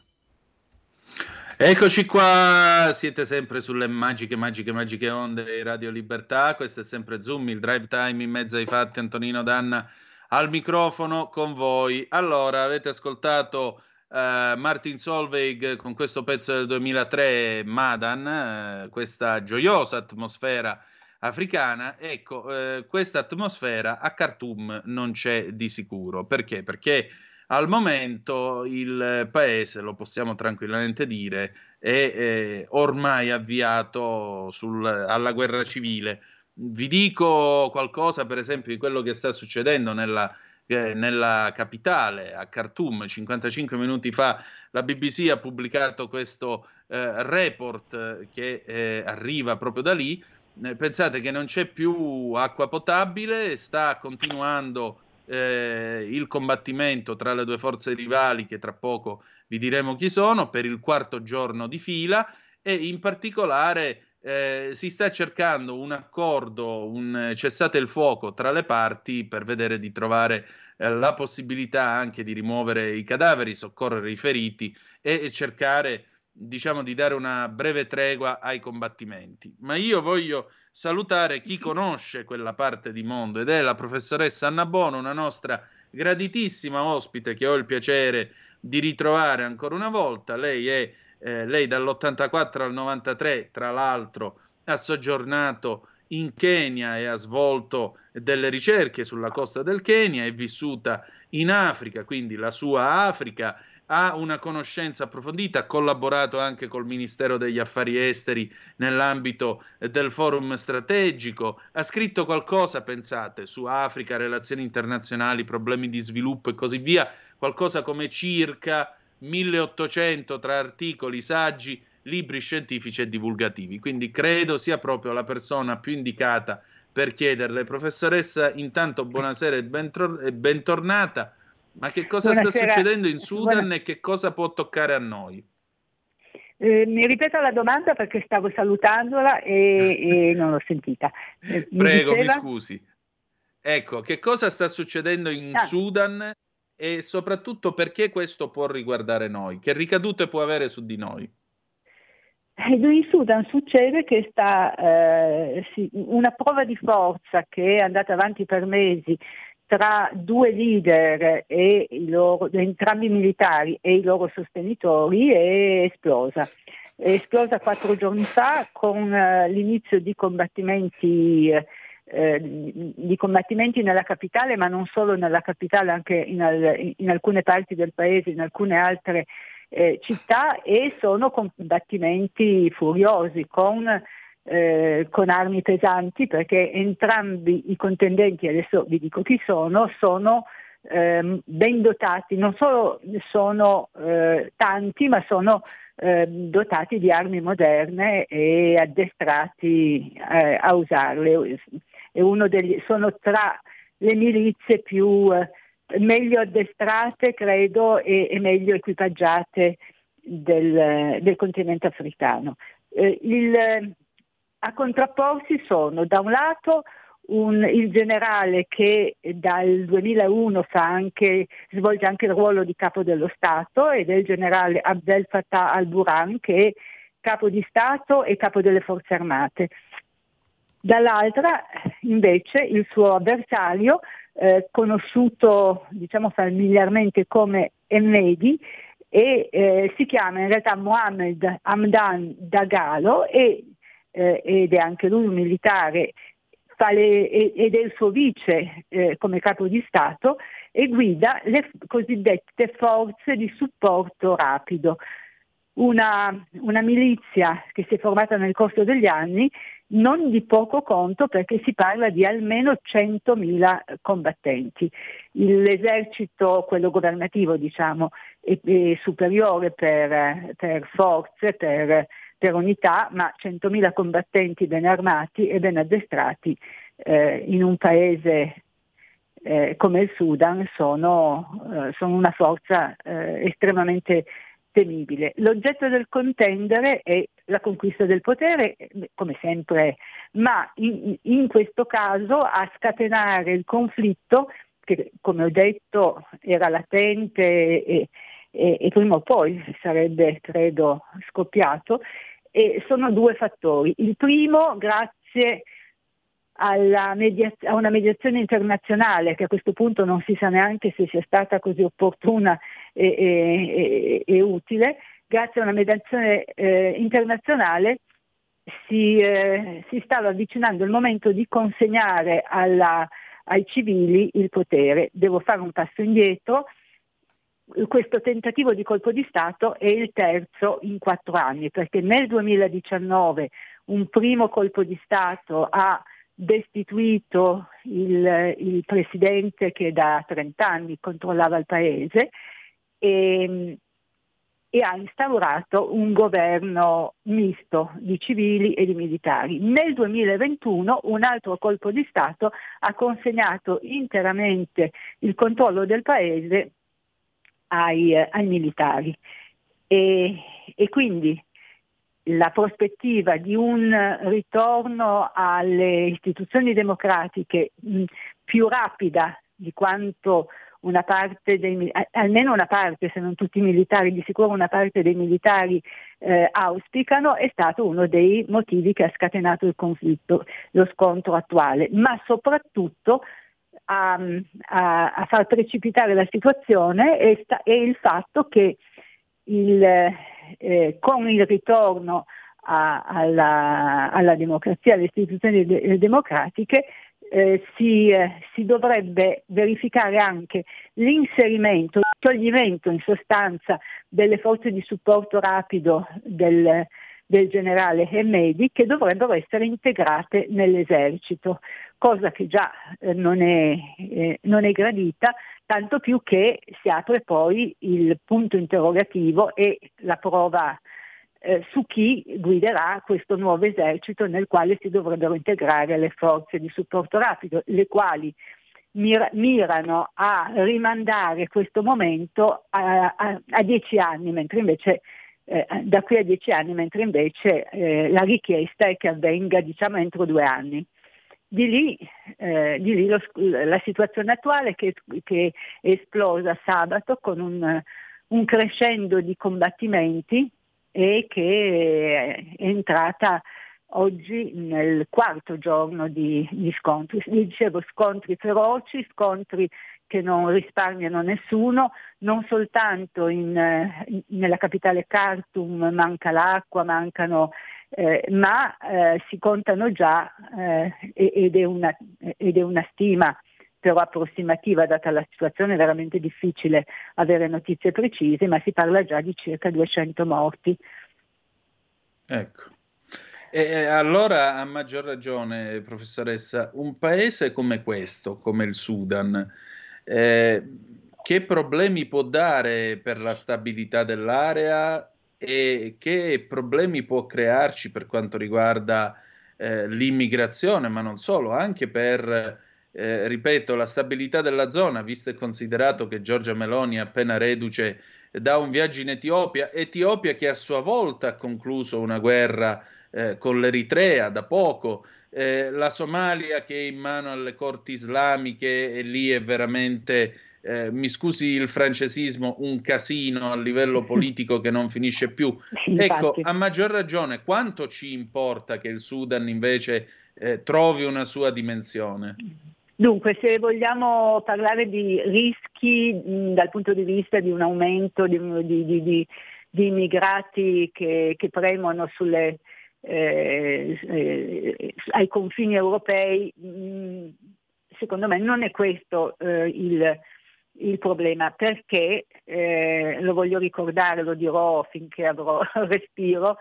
Eccoci qua, siete sempre sulle magiche, magiche, magiche onde di Radio Libertà. Questo è sempre Zoom, il drive time in mezzo ai fatti. Antonino Danna al microfono con voi. Allora, avete ascoltato uh, Martin Solveig con questo pezzo del 2003, Madan, uh, questa gioiosa atmosfera africana. Ecco, uh, questa atmosfera a Khartoum non c'è di sicuro. Perché? Perché al momento il paese, lo possiamo tranquillamente dire, è, è ormai avviato sul, alla guerra civile. Vi dico qualcosa, per esempio, di quello che sta succedendo nella, eh, nella capitale, a Khartoum. 55 minuti fa la BBC ha pubblicato questo eh, report che eh, arriva proprio da lì. Eh, pensate che non c'è più acqua potabile, sta continuando eh, il combattimento tra le due forze rivali, che tra poco vi diremo chi sono, per il quarto giorno di fila e in particolare eh, si sta cercando un accordo, un cessate il fuoco tra le parti per vedere di trovare eh, la possibilità anche di rimuovere i cadaveri, soccorrere i feriti e, e cercare diciamo di dare una breve tregua ai combattimenti. Ma io voglio salutare chi conosce quella parte di mondo ed è la professoressa Anna Bono, una nostra graditissima ospite che ho il piacere di ritrovare ancora una volta. Lei è eh, lei dall'84 al 93, tra l'altro, ha soggiornato in Kenya e ha svolto delle ricerche sulla costa del Kenya, è vissuta in Africa, quindi la sua Africa ha una conoscenza approfondita, ha collaborato anche col Ministero degli Affari Esteri nell'ambito del forum strategico, ha scritto qualcosa, pensate, su Africa, relazioni internazionali, problemi di sviluppo e così via, qualcosa come circa 1800 tra articoli, saggi, libri scientifici e divulgativi. Quindi credo sia proprio la persona più indicata per chiederle, professoressa, intanto buonasera e, bentornata. Ma che cosa Buonasera. sta succedendo in Sudan Buona... e che cosa può toccare a noi? Eh, mi ripeto la domanda perché stavo salutandola e, e [laughs] non l'ho sentita. Eh, mi Prego, diceva... mi scusi. Ecco, che cosa sta succedendo in ah. Sudan e soprattutto perché questo può riguardare noi? Che ricadute può avere su di noi? Eh, in Sudan succede che sta eh, una prova di forza che è andata avanti per mesi tra due leader e loro, entrambi militari e i loro sostenitori è esplosa. È esplosa quattro giorni fa con uh, l'inizio di combattimenti, uh, di combattimenti, nella capitale, ma non solo nella capitale, anche in, al, in alcune parti del paese, in alcune altre uh, città e sono combattimenti furiosi con eh, con armi pesanti perché entrambi i contendenti, adesso vi dico chi sono, sono eh, ben dotati, non solo sono eh, tanti ma sono ehm, dotati di armi moderne e addestrati eh, a usarle. Degli, sono tra le milizie più eh, meglio addestrate, credo, e, e meglio equipaggiate del, del continente africano. Eh, il, a contrapporsi sono da un lato un, il generale che dal 2001 anche, svolge anche il ruolo di capo dello Stato ed è il generale Abdel Fattah al-Burhan che è capo di Stato e capo delle forze armate. Dall'altra invece il suo avversario, eh, conosciuto diciamo familiarmente come Emmedi, e, eh, si chiama in realtà Mohammed Hamdan Dagalo e eh, ed è anche lui un militare ed è il suo vice eh, come capo di Stato e guida le cosiddette forze di supporto rapido, una, una, milizia che si è formata nel corso degli anni non di poco conto perché si parla di almeno 100.000 combattenti. L'esercito, quello governativo diciamo, è, è superiore per, per forze, per per unità, ma 100.000 combattenti ben armati e ben addestrati eh, in un paese eh, come il Sudan sono, eh, sono una forza eh, estremamente temibile. L'oggetto del contendere è la conquista del potere, come sempre, ma in, in questo caso a scatenare il conflitto che come ho detto era latente e, e, e prima o poi sarebbe, credo, scoppiato. E sono due fattori. Il primo, grazie mediaz- a una mediazione internazionale che a questo punto non si sa neanche se sia stata così opportuna e, e, e utile, grazie a una mediazione eh, internazionale si, eh, si, stava avvicinando il momento di consegnare alla, ai civili il potere. Devo fare un passo indietro. Questo tentativo di colpo di Stato è il terzo in quattro anni, perché nel 2019 un primo colpo di Stato ha destituito il, il presidente che da 30 anni controllava il paese e, e ha instaurato un governo misto di civili e di militari. Nel 2021 un altro colpo di Stato ha consegnato interamente il controllo del paese ai, ai militari. E, e quindi la prospettiva di un ritorno alle istituzioni democratiche mh, più rapida di quanto una parte dei, almeno una parte, se non tutti i militari, di sicuro una parte dei militari eh, auspicano, è stato uno dei motivi che ha scatenato il conflitto, lo scontro attuale, ma soprattutto a, a, a far precipitare la situazione è, sta, è il fatto che il, eh, con il ritorno a, alla, alla, democrazia, alle istituzioni de- democratiche, eh, si, eh, si, dovrebbe verificare anche l'inserimento, il toglimento in sostanza delle forze di supporto rapido del, del generale Hemedi che dovrebbero essere integrate nell'esercito, cosa che già eh, non, è, eh, non è gradita, tanto più che si apre poi il punto interrogativo e la prova eh, su chi guiderà questo nuovo esercito nel quale si dovrebbero integrare le forze di supporto rapido, le quali mir- mirano a rimandare questo momento a, a, a dieci anni, mentre invece eh, da qui a dieci anni, mentre invece eh, la richiesta è che avvenga diciamo entro due anni. Di lì, eh, di lì lo, la situazione attuale che, che, è esplosa sabato con un, un crescendo di combattimenti e che è entrata oggi nel quarto giorno di, di scontri. Dicevo scontri feroci, scontri che non risparmiano nessuno, non soltanto in, in, nella capitale Khartoum manca l'acqua, mancano, eh, ma eh, si contano già eh, ed, è una, ed, è una, stima però approssimativa, data la situazione veramente difficile avere notizie precise, ma si parla già di circa 200 morti. Ecco. E allora, a maggior ragione, professoressa, un paese come questo, come il Sudan, eh, che problemi può dare per la stabilità dell'area e che problemi può crearci per quanto riguarda eh, l'immigrazione, ma non solo, anche per eh, ripeto, la stabilità della zona, visto e considerato che Giorgia Meloni è appena reduce da un viaggio in Etiopia, Etiopia che a sua volta ha concluso una guerra eh, con l'Eritrea da poco, eh, la Somalia che è in mano alle corti islamiche e lì è veramente, eh, mi scusi il francesismo, un casino a livello [laughs] politico che non finisce più. ecco, a maggior ragione, quanto ci importa che il Sudan invece eh, trovi una sua dimensione? Dunque, se vogliamo parlare di rischi mh, dal punto di vista di un aumento di, di, di, di immigrati che, che, premono sulle, eh, eh, ai confini europei, mh, secondo me non è questo eh, il, il, problema, perché, eh, lo voglio ricordare, lo dirò finché avrò [laughs] respiro,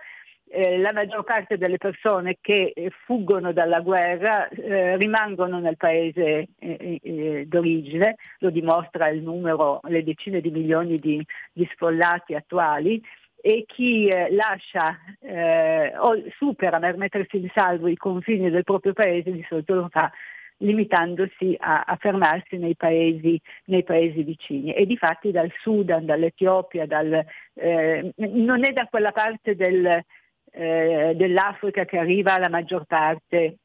eh, la maggior parte delle persone che fuggono dalla guerra eh, rimangono nel paese eh, eh, d'origine, lo dimostra il numero, le decine di milioni di, di sfollati attuali e chi lascia o supera per mettersi in salvo i confini del proprio paese di solito lo fa limitandosi a, a fermarsi nei paesi, nei paesi, vicini. E difatti dal Sudan, dall'Etiopia, dal, eh, non è da quella parte del, eh, dell'Africa che arriva la maggior parte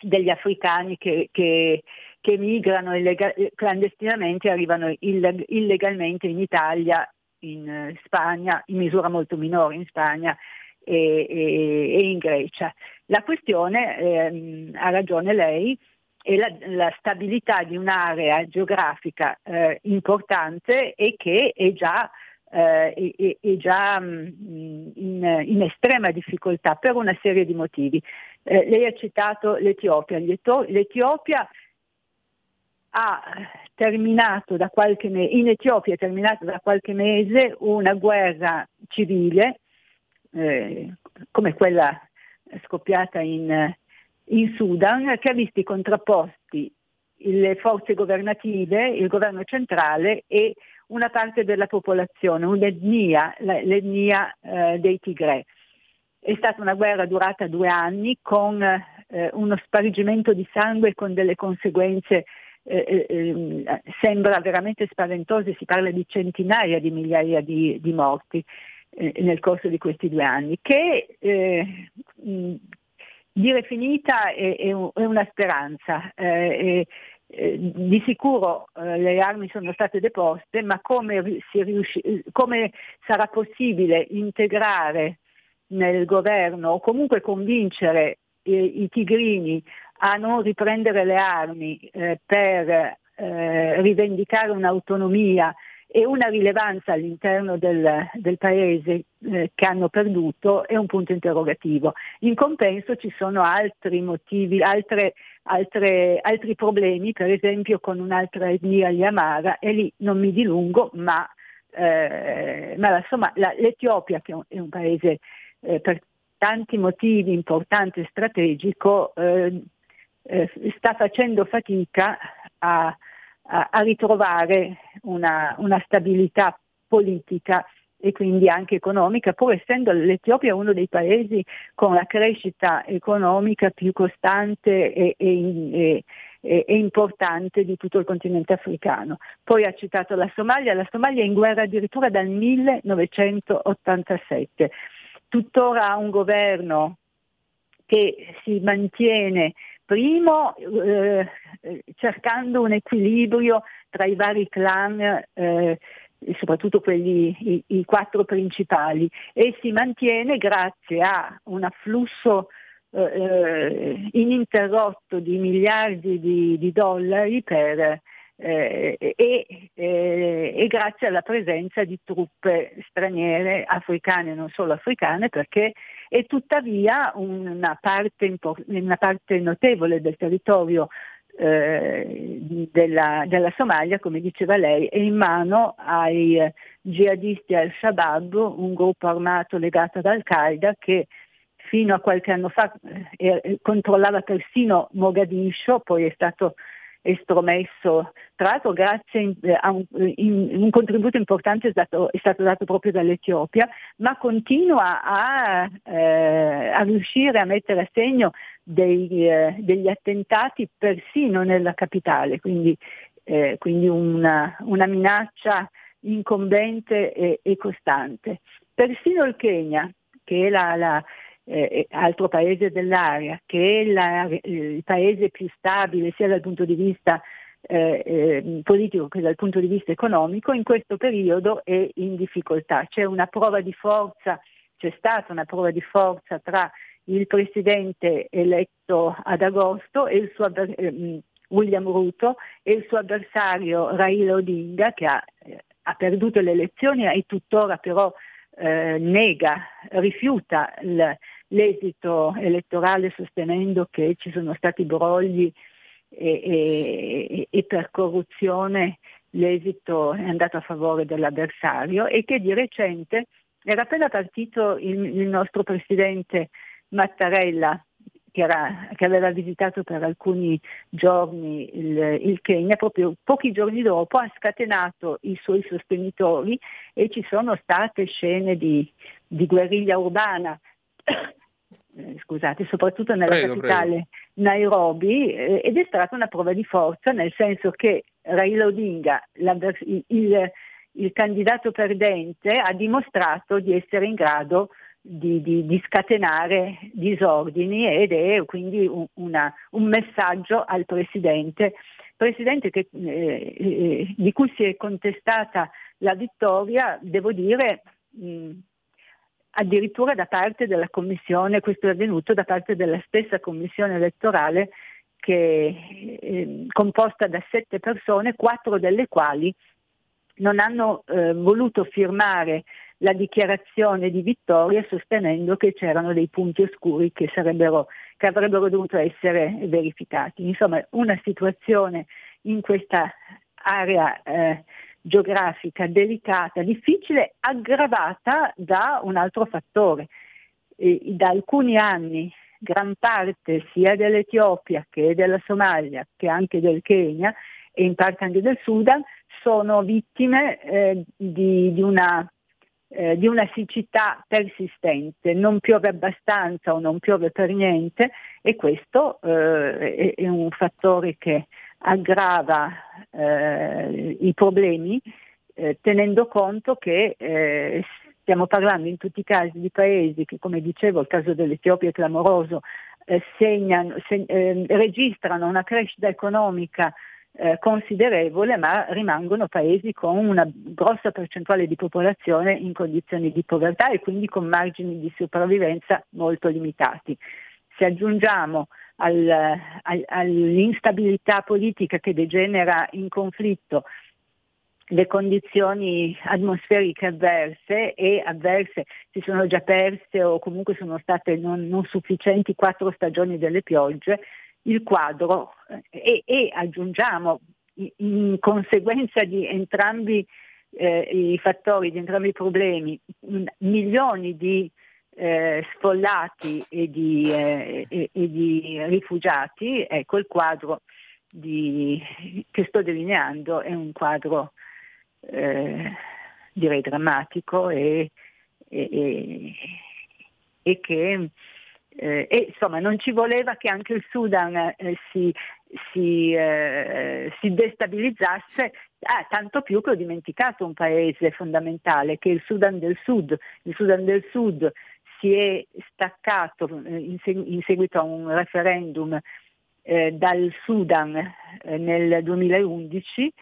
degli africani che, che, che migrano illega- clandestinamente e arrivano illeg- illegalmente in Italia, in Spagna, in misura molto minore in Spagna e, e, e in Grecia. La questione, ehm, ha ragione lei, è la, la, stabilità di un'area geografica eh, importante e che è già, eh, è, è già mh, mm, in, in, estrema difficoltà per una serie di motivi. Eh, lei ha citato l'Etiopia. L'Etiopia ha terminato da qualche mese, in Etiopia è terminata da qualche mese una guerra civile eh, come quella scoppiata in, in Sudan, che ha visti contrapposti le forze governative, il governo centrale e una parte della popolazione, un'etnia, l'etnia eh, dei Tigre. È stata una guerra durata due anni con eh, uno spargimento di sangue con delle conseguenze eh, eh, ehm, sembra veramente spaventoso, si parla di centinaia di migliaia di, di morti eh, nel corso di questi due anni, che eh, mh, dire finita è, è, è una speranza. Eh, di sicuro le armi sono state deposte, ma come, riusci- come, sarà possibile integrare nel governo o comunque convincere i tigrini a non riprendere le armi eh, per eh, rivendicare un'autonomia e una rilevanza all'interno del, del paese eh, che hanno perduto è un punto interrogativo. In compenso ci sono altri motivi, altre, altre, altri problemi, per esempio con un'altra etnia, gli Amara, e lì non mi dilungo, ma, eh, ma insomma la, l'Etiopia, che è un paese eh, per tanti motivi importante e strategico, eh, sta facendo fatica a a, a ritrovare una, una stabilità politica e quindi anche economica, pur essendo l'Etiopia uno dei paesi con la crescita economica più costante e, e, e, e, importante di tutto il continente africano. Poi ha citato la Somalia, la Somalia è in guerra addirittura dal 1987, tuttora ha un governo che si mantiene Primo, eh, cercando un equilibrio tra i vari clan, eh, soprattutto quelli, i, i, quattro principali, e si mantiene grazie a un afflusso eh, eh ininterrotto di miliardi di, di dollari per, eh, e, eh, e, grazie alla presenza di truppe straniere, africane e non solo africane, perché e tuttavia una parte, una parte notevole del territorio eh, della, della, Somalia, come diceva lei, è in mano ai jihadisti al-Shabaab, un gruppo armato legato ad Al-Qaeda che fino a qualche anno fa eh, controllava persino Mogadiscio, poi è stato estromesso, tra l'altro grazie eh, a un, in, un contributo importante è stato, è stato, dato proprio dall'Etiopia, ma continua a, eh, a riuscire a mettere a segno dei, eh, degli attentati persino nella capitale, quindi, eh, quindi una, una, minaccia incombente e, e, costante. Persino il Kenya, che è la, la eh, altro paese dell'area, che è la, il paese più stabile sia dal punto di vista eh, eh, politico che dal punto di vista economico, in questo periodo è in difficoltà. C'è una prova di forza, c'è stata una prova di forza tra il presidente eletto ad agosto e il suo eh, William Ruto e il suo avversario Raila Odinga che ha, eh, ha perduto le elezioni e tuttora però eh, nega, rifiuta il, l'esito elettorale sostenendo che ci sono stati brogli e, e, e per corruzione l'esito è andato a favore dell'avversario e che di recente era appena partito il, il nostro presidente Mattarella che, era, che, aveva visitato per alcuni giorni il, il, Kenya, proprio pochi giorni dopo ha scatenato i suoi sostenitori e ci sono state scene di, di guerriglia urbana scusate, soprattutto nella prego, capitale prego. Nairobi, eh, ed è stata una prova di forza, nel senso che Raila Odinga, il, il, il, candidato perdente, ha dimostrato di essere in grado di, di, di scatenare disordini ed è quindi un, una, un messaggio al Presidente presidente che, eh, eh, di cui si è contestata la vittoria, devo dire, mh, addirittura da parte della commissione, questo è avvenuto da parte della stessa commissione elettorale che eh, composta da sette persone, quattro delle quali non hanno eh, voluto firmare la dichiarazione di vittoria sostenendo che c'erano dei punti oscuri che, che avrebbero dovuto essere verificati. Insomma, una situazione in questa area eh, geografica delicata, difficile, aggravata da un altro fattore. E, da alcuni anni gran parte sia dell'Etiopia che della Somalia che anche del Kenya e in parte anche del Sudan sono vittime eh, di, di, una, eh, di, una, siccità persistente, non piove abbastanza o non piove per niente e questo eh, è, è, un fattore che aggrava eh, i problemi eh, tenendo conto che eh, stiamo parlando in tutti i casi di paesi che, come dicevo, il caso dell'Etiopia è clamoroso, segnano, se, registrano una crescita economica eh, considerevole, ma rimangono paesi con una grossa percentuale di popolazione in condizioni di povertà e quindi con margini di sopravvivenza molto limitati. Se aggiungiamo al, al, all'instabilità politica che degenera in conflitto le condizioni atmosferiche avverse e avverse si sono già perse o comunque sono state non, non sufficienti quattro stagioni delle piogge, il quadro e, e aggiungiamo in conseguenza di entrambi eh, i fattori, di entrambi i problemi, milioni di eh, sfollati e di, eh, e, e di, rifugiati, ecco il quadro di, che sto delineando è un quadro eh, direi drammatico e, e che eh, insomma non ci voleva che anche il Sudan eh, si, si, eh, si, destabilizzasse, ah, tanto più che ho dimenticato un paese fondamentale che è il Sudan del Sud. Il Sudan del Sud si è staccato eh, in, seg- in seguito a un referendum eh, dal Sudan eh, nel 2011,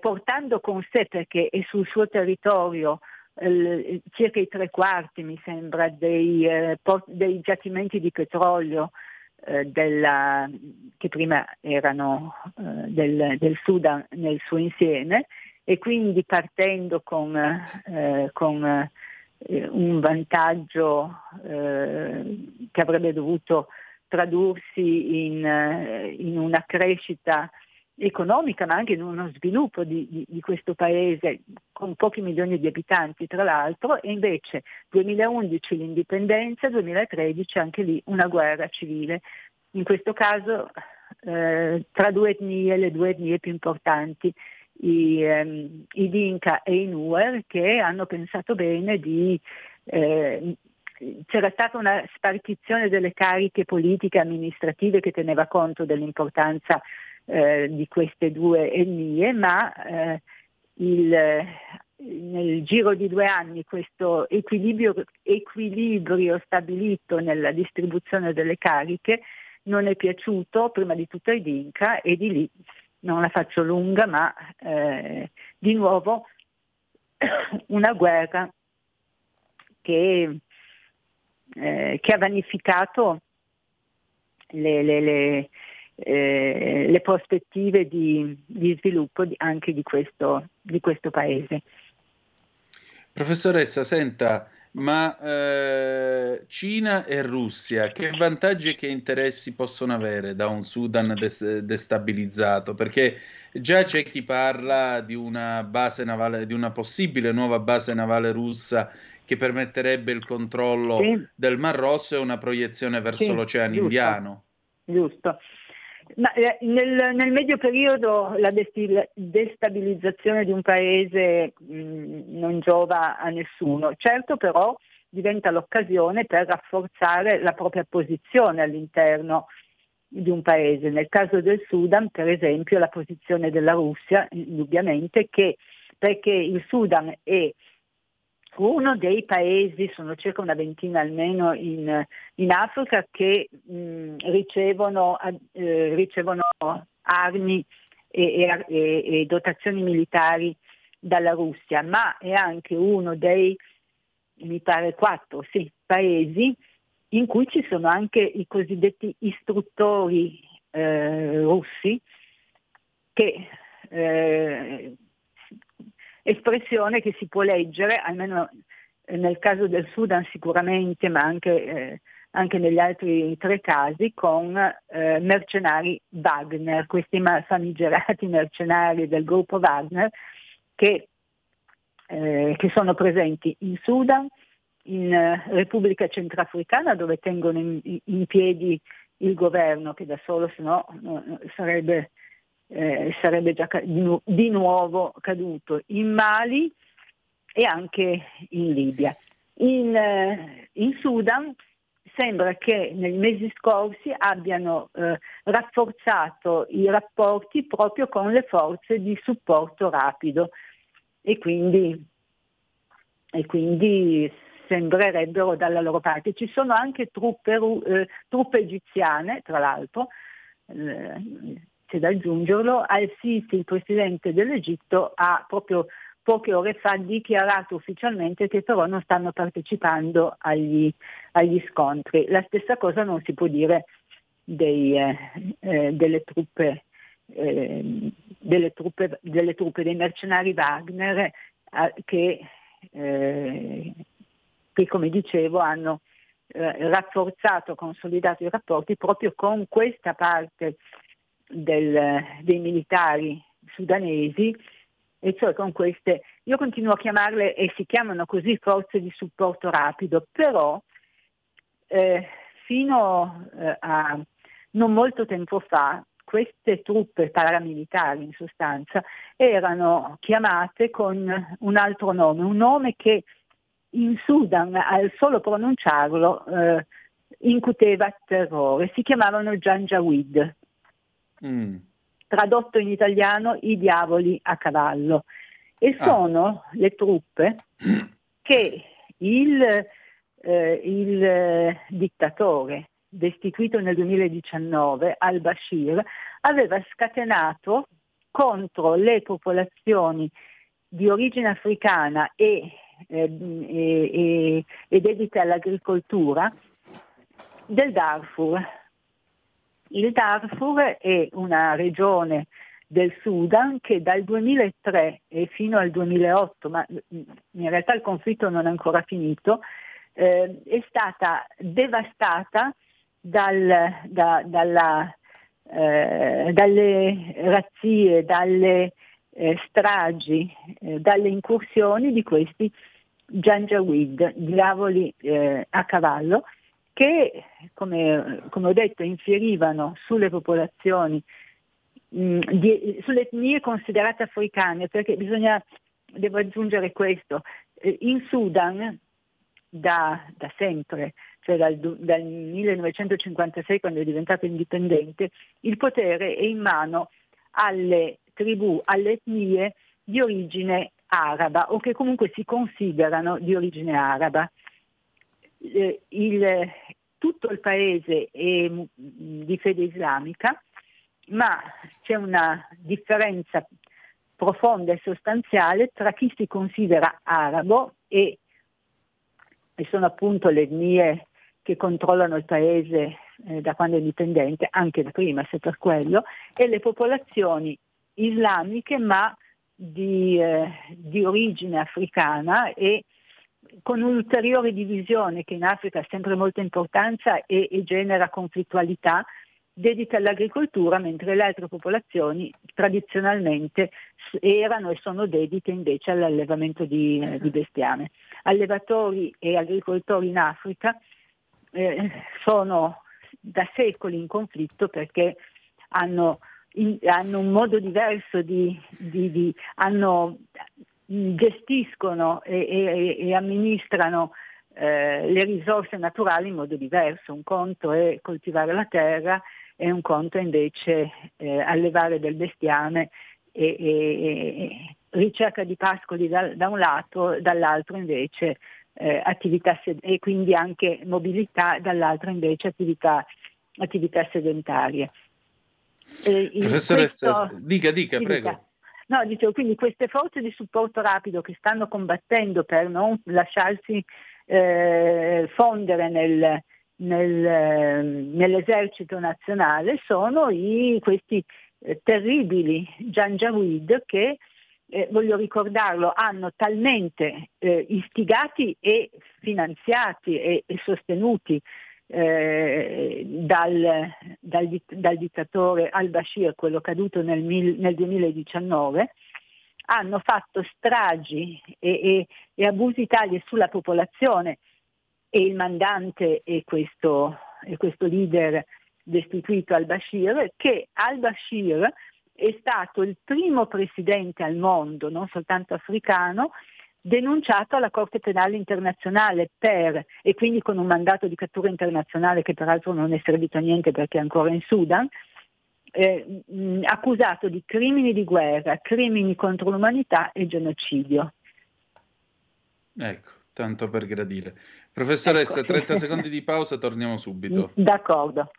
portando con sé, perché è sul suo territorio, eh, circa i tre quarti, mi sembra, dei, eh, port- dei giacimenti di petrolio eh, della, che prima erano eh, del, del, Sudan nel suo insieme e quindi partendo con, eh, con eh, un vantaggio che avrebbe dovuto tradursi in, in una crescita economica ma anche in uno sviluppo di, di, di, questo paese con pochi milioni di abitanti tra l'altro e invece 2011 l'indipendenza, 2013 anche lì una guerra civile. In questo caso eh, tra due etnie, le due etnie più importanti, i, ehm, i Dinka e i Nuer che hanno pensato bene di eh, c'era stata una spartizione delle cariche politiche e amministrative che teneva conto dell'importanza eh, di queste due etnie, ma eh, il, nel giro di due anni questo equilibrio, equilibrio stabilito nella distribuzione delle cariche non è piaciuto prima di tutto ai Dinka e di lì non la faccio lunga, ma eh, di nuovo [coughs] una guerra che, eh, che ha vanificato le, le, le, eh, le prospettive di, di sviluppo anche di questo, di questo, paese. Professoressa, senta, ma eh, Cina e Russia che vantaggi e che interessi possono avere da un Sudan des- destabilizzato? Perché già c'è chi parla di una base navale, di una possibile nuova base navale russa che permetterebbe il controllo sì. del Mar Rosso e una proiezione verso sì, l'Oceano giusto, Indiano. Giusto. Ma, eh, nel, nel, medio periodo la destabilizzazione di un paese mh, non giova a nessuno, certo però diventa l'occasione per rafforzare la propria posizione all'interno di un paese. Nel caso del Sudan, per esempio, la posizione della Russia, indubbiamente, che perché il Sudan è uno dei paesi, sono circa una ventina almeno in, in Africa, che mh, ricevono, eh, ricevono, armi e, e, e dotazioni militari dalla Russia, ma è anche uno dei, mi pare, quattro sì, paesi in cui ci sono anche i cosiddetti istruttori eh, russi, che eh, espressione che si può leggere, almeno nel caso del Sudan sicuramente, ma anche, eh, anche negli altri tre casi, con eh, mercenari Wagner, questi famigerati mercenari del gruppo Wagner che, eh, che sono presenti in Sudan, in eh, Repubblica Centrafricana dove tengono in, in, piedi il governo che da solo se no sarebbe, eh, sarebbe già di, di nuovo caduto, in Mali e anche in Libia. In, eh, in Sudan sembra che nei mesi scorsi abbiano eh, rafforzato i rapporti proprio con le forze di supporto rapido e quindi, e quindi sembrerebbero dalla loro parte. Ci sono anche truppe, eh, truppe egiziane, tra l'altro, eh, c'è da aggiungerlo, al Sisi il presidente dell'Egitto ha proprio poche ore fa dichiarato ufficialmente che però non stanno partecipando agli, agli scontri. La stessa cosa non si può dire dei, eh, eh, delle, truppe, eh, delle, truppe, delle, truppe, dei mercenari Wagner eh, che, eh, che, come dicevo, hanno eh, rafforzato, consolidato i rapporti proprio con questa parte del, dei militari sudanesi e cioè con queste, io continuo a chiamarle e si chiamano così forze di supporto rapido, però eh, fino eh, a non molto tempo fa queste truppe paramilitari in sostanza erano chiamate con un altro nome, un nome che in Sudan al solo pronunciarlo eh, incuteva terrore, si chiamavano Janjaweed. Mm tradotto in italiano I diavoli a cavallo. E ah. sono ah. le truppe [clears throat] che il, eh, il eh, dittatore destituito nel 2019, al-Bashir, aveva scatenato contro le popolazioni di origine africana e, eh, e, e, e dedite all'agricoltura del Darfur il Darfur è una regione del Sudan che dal 2003 e fino al 2008, ma in realtà il conflitto non è ancora finito, eh, è stata devastata dal, da, dalla, eh, dalle razzie, dalle eh, stragi, eh, dalle incursioni di questi Janjaweed, diavoli eh, a cavallo, che, come, come ho detto, infierivano sulle popolazioni, mh, mm, di, sulle etnie considerate africane, perché bisogna, devo aggiungere questo, eh, in Sudan da, da sempre, cioè dal, dal, 1956 quando è diventato indipendente, il potere è in mano alle tribù, alle etnie di origine araba o che comunque si considerano di origine araba eh, il, tutto il paese è mm, di fede islamica, ma c'è una differenza profonda e sostanziale tra chi si considera arabo e, e sono appunto le etnie che controllano il paese eh, da quando è indipendente, anche da prima se per quello, e le popolazioni islamiche ma di, eh, di origine africana e con un'ulteriore divisione che in Africa ha sempre molta importanza e, e genera conflittualità, dedita all'agricoltura, mentre le altre popolazioni tradizionalmente erano e sono dedite invece all'allevamento di, eh, di bestiame. Allevatori e agricoltori in Africa eh, sono da secoli in conflitto perché hanno, in, hanno un modo diverso di, di, di hanno gestiscono e, e, e amministrano eh, le risorse naturali in modo diverso. Un conto è coltivare la terra e un conto è invece eh, allevare del bestiame e, e ricerca di pascoli da, da, un lato, dall'altro invece eh, attività sed- e quindi anche mobilità, dall'altro invece attività, attività sedentarie. Professoressa, questo... dica, dica, prego. No, dicevo, quindi queste forze di supporto rapido che stanno combattendo per non lasciarsi eh, fondere nel, nel, eh, nell'esercito nazionale sono i, questi eh, terribili Janjaweed che, eh, voglio ricordarlo, hanno talmente eh, istigati e finanziati e, e sostenuti eh, dal, dal, dal, dittatore al-Bashir, quello caduto nel, nel 2019, hanno fatto stragi e, e, e, abusi tali sulla popolazione e il mandante e questo, e questo leader destituito al-Bashir, che al-Bashir è stato il primo presidente al mondo, non soltanto africano, denunciato alla Corte Penale Internazionale per, e quindi con un mandato di cattura internazionale che peraltro non è servito a niente perché è ancora in Sudan, eh, mh, accusato di crimini di guerra, crimini contro l'umanità e genocidio. Ecco, tanto per gradire. Professoressa, ecco. 30 secondi [laughs] di pausa, torniamo subito. D'accordo.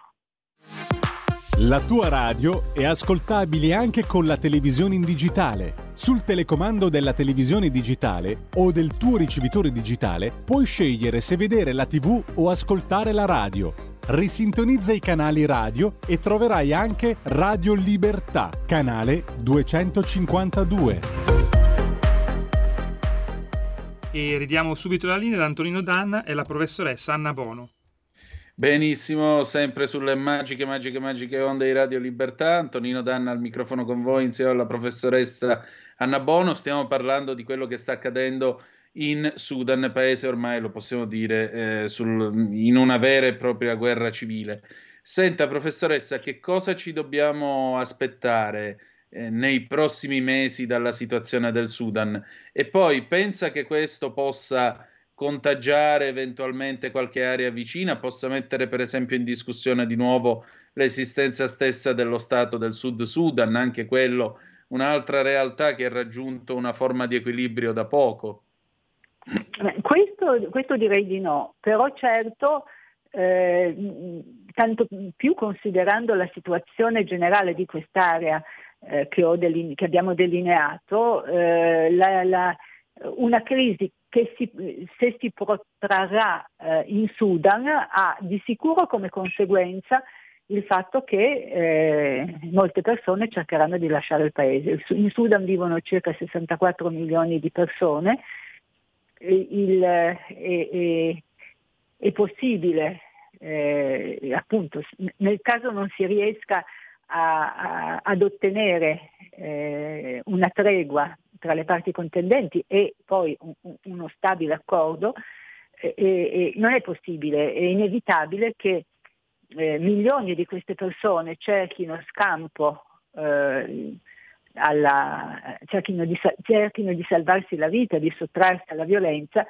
La tua radio è ascoltabile anche con la televisione in digitale. Sul telecomando della televisione digitale o del tuo ricevitore digitale puoi scegliere se vedere la TV o ascoltare la radio. Risintonizza i canali radio e troverai anche Radio Libertà, canale 252. E ridiamo subito la linea da Antonino Danna e la professoressa Anna Bono. Benissimo, sempre sulle magiche, magiche, magiche onde di Radio Libertà. Antonino Danna al microfono con voi insieme alla professoressa Anna Bono. Stiamo parlando di quello che sta accadendo in Sudan, paese ormai lo possiamo dire eh, sul, in una vera e propria guerra civile. Senta, professoressa, che cosa ci dobbiamo aspettare eh, nei prossimi mesi dalla situazione del Sudan? E poi pensa che questo possa contagiare eventualmente qualche area vicina, possa mettere per esempio in discussione di nuovo l'esistenza stessa dello Stato del Sud Sudan, anche quello un'altra realtà che ha raggiunto una forma di equilibrio da poco? Questo, questo direi di no, però certo, eh, tanto più considerando la situazione generale di quest'area eh, che, deline- che, abbiamo delineato, eh, la, la, una crisi che si, se si protrarrà eh, in Sudan ha di sicuro come conseguenza il fatto che eh, molte persone cercheranno di lasciare il paese. In Sudan vivono circa 64 milioni di persone, il, è, è, è, possibile, eh, appunto, nel caso non si riesca a, a, ad ottenere eh, una tregua tra le parti contendenti e poi un, uno stabile accordo, eh, eh, non è possibile, è inevitabile che eh, milioni di queste persone cerchino scampo, eh, alla, cerchino, di, cerchino di salvarsi la vita, di sottrarsi alla violenza,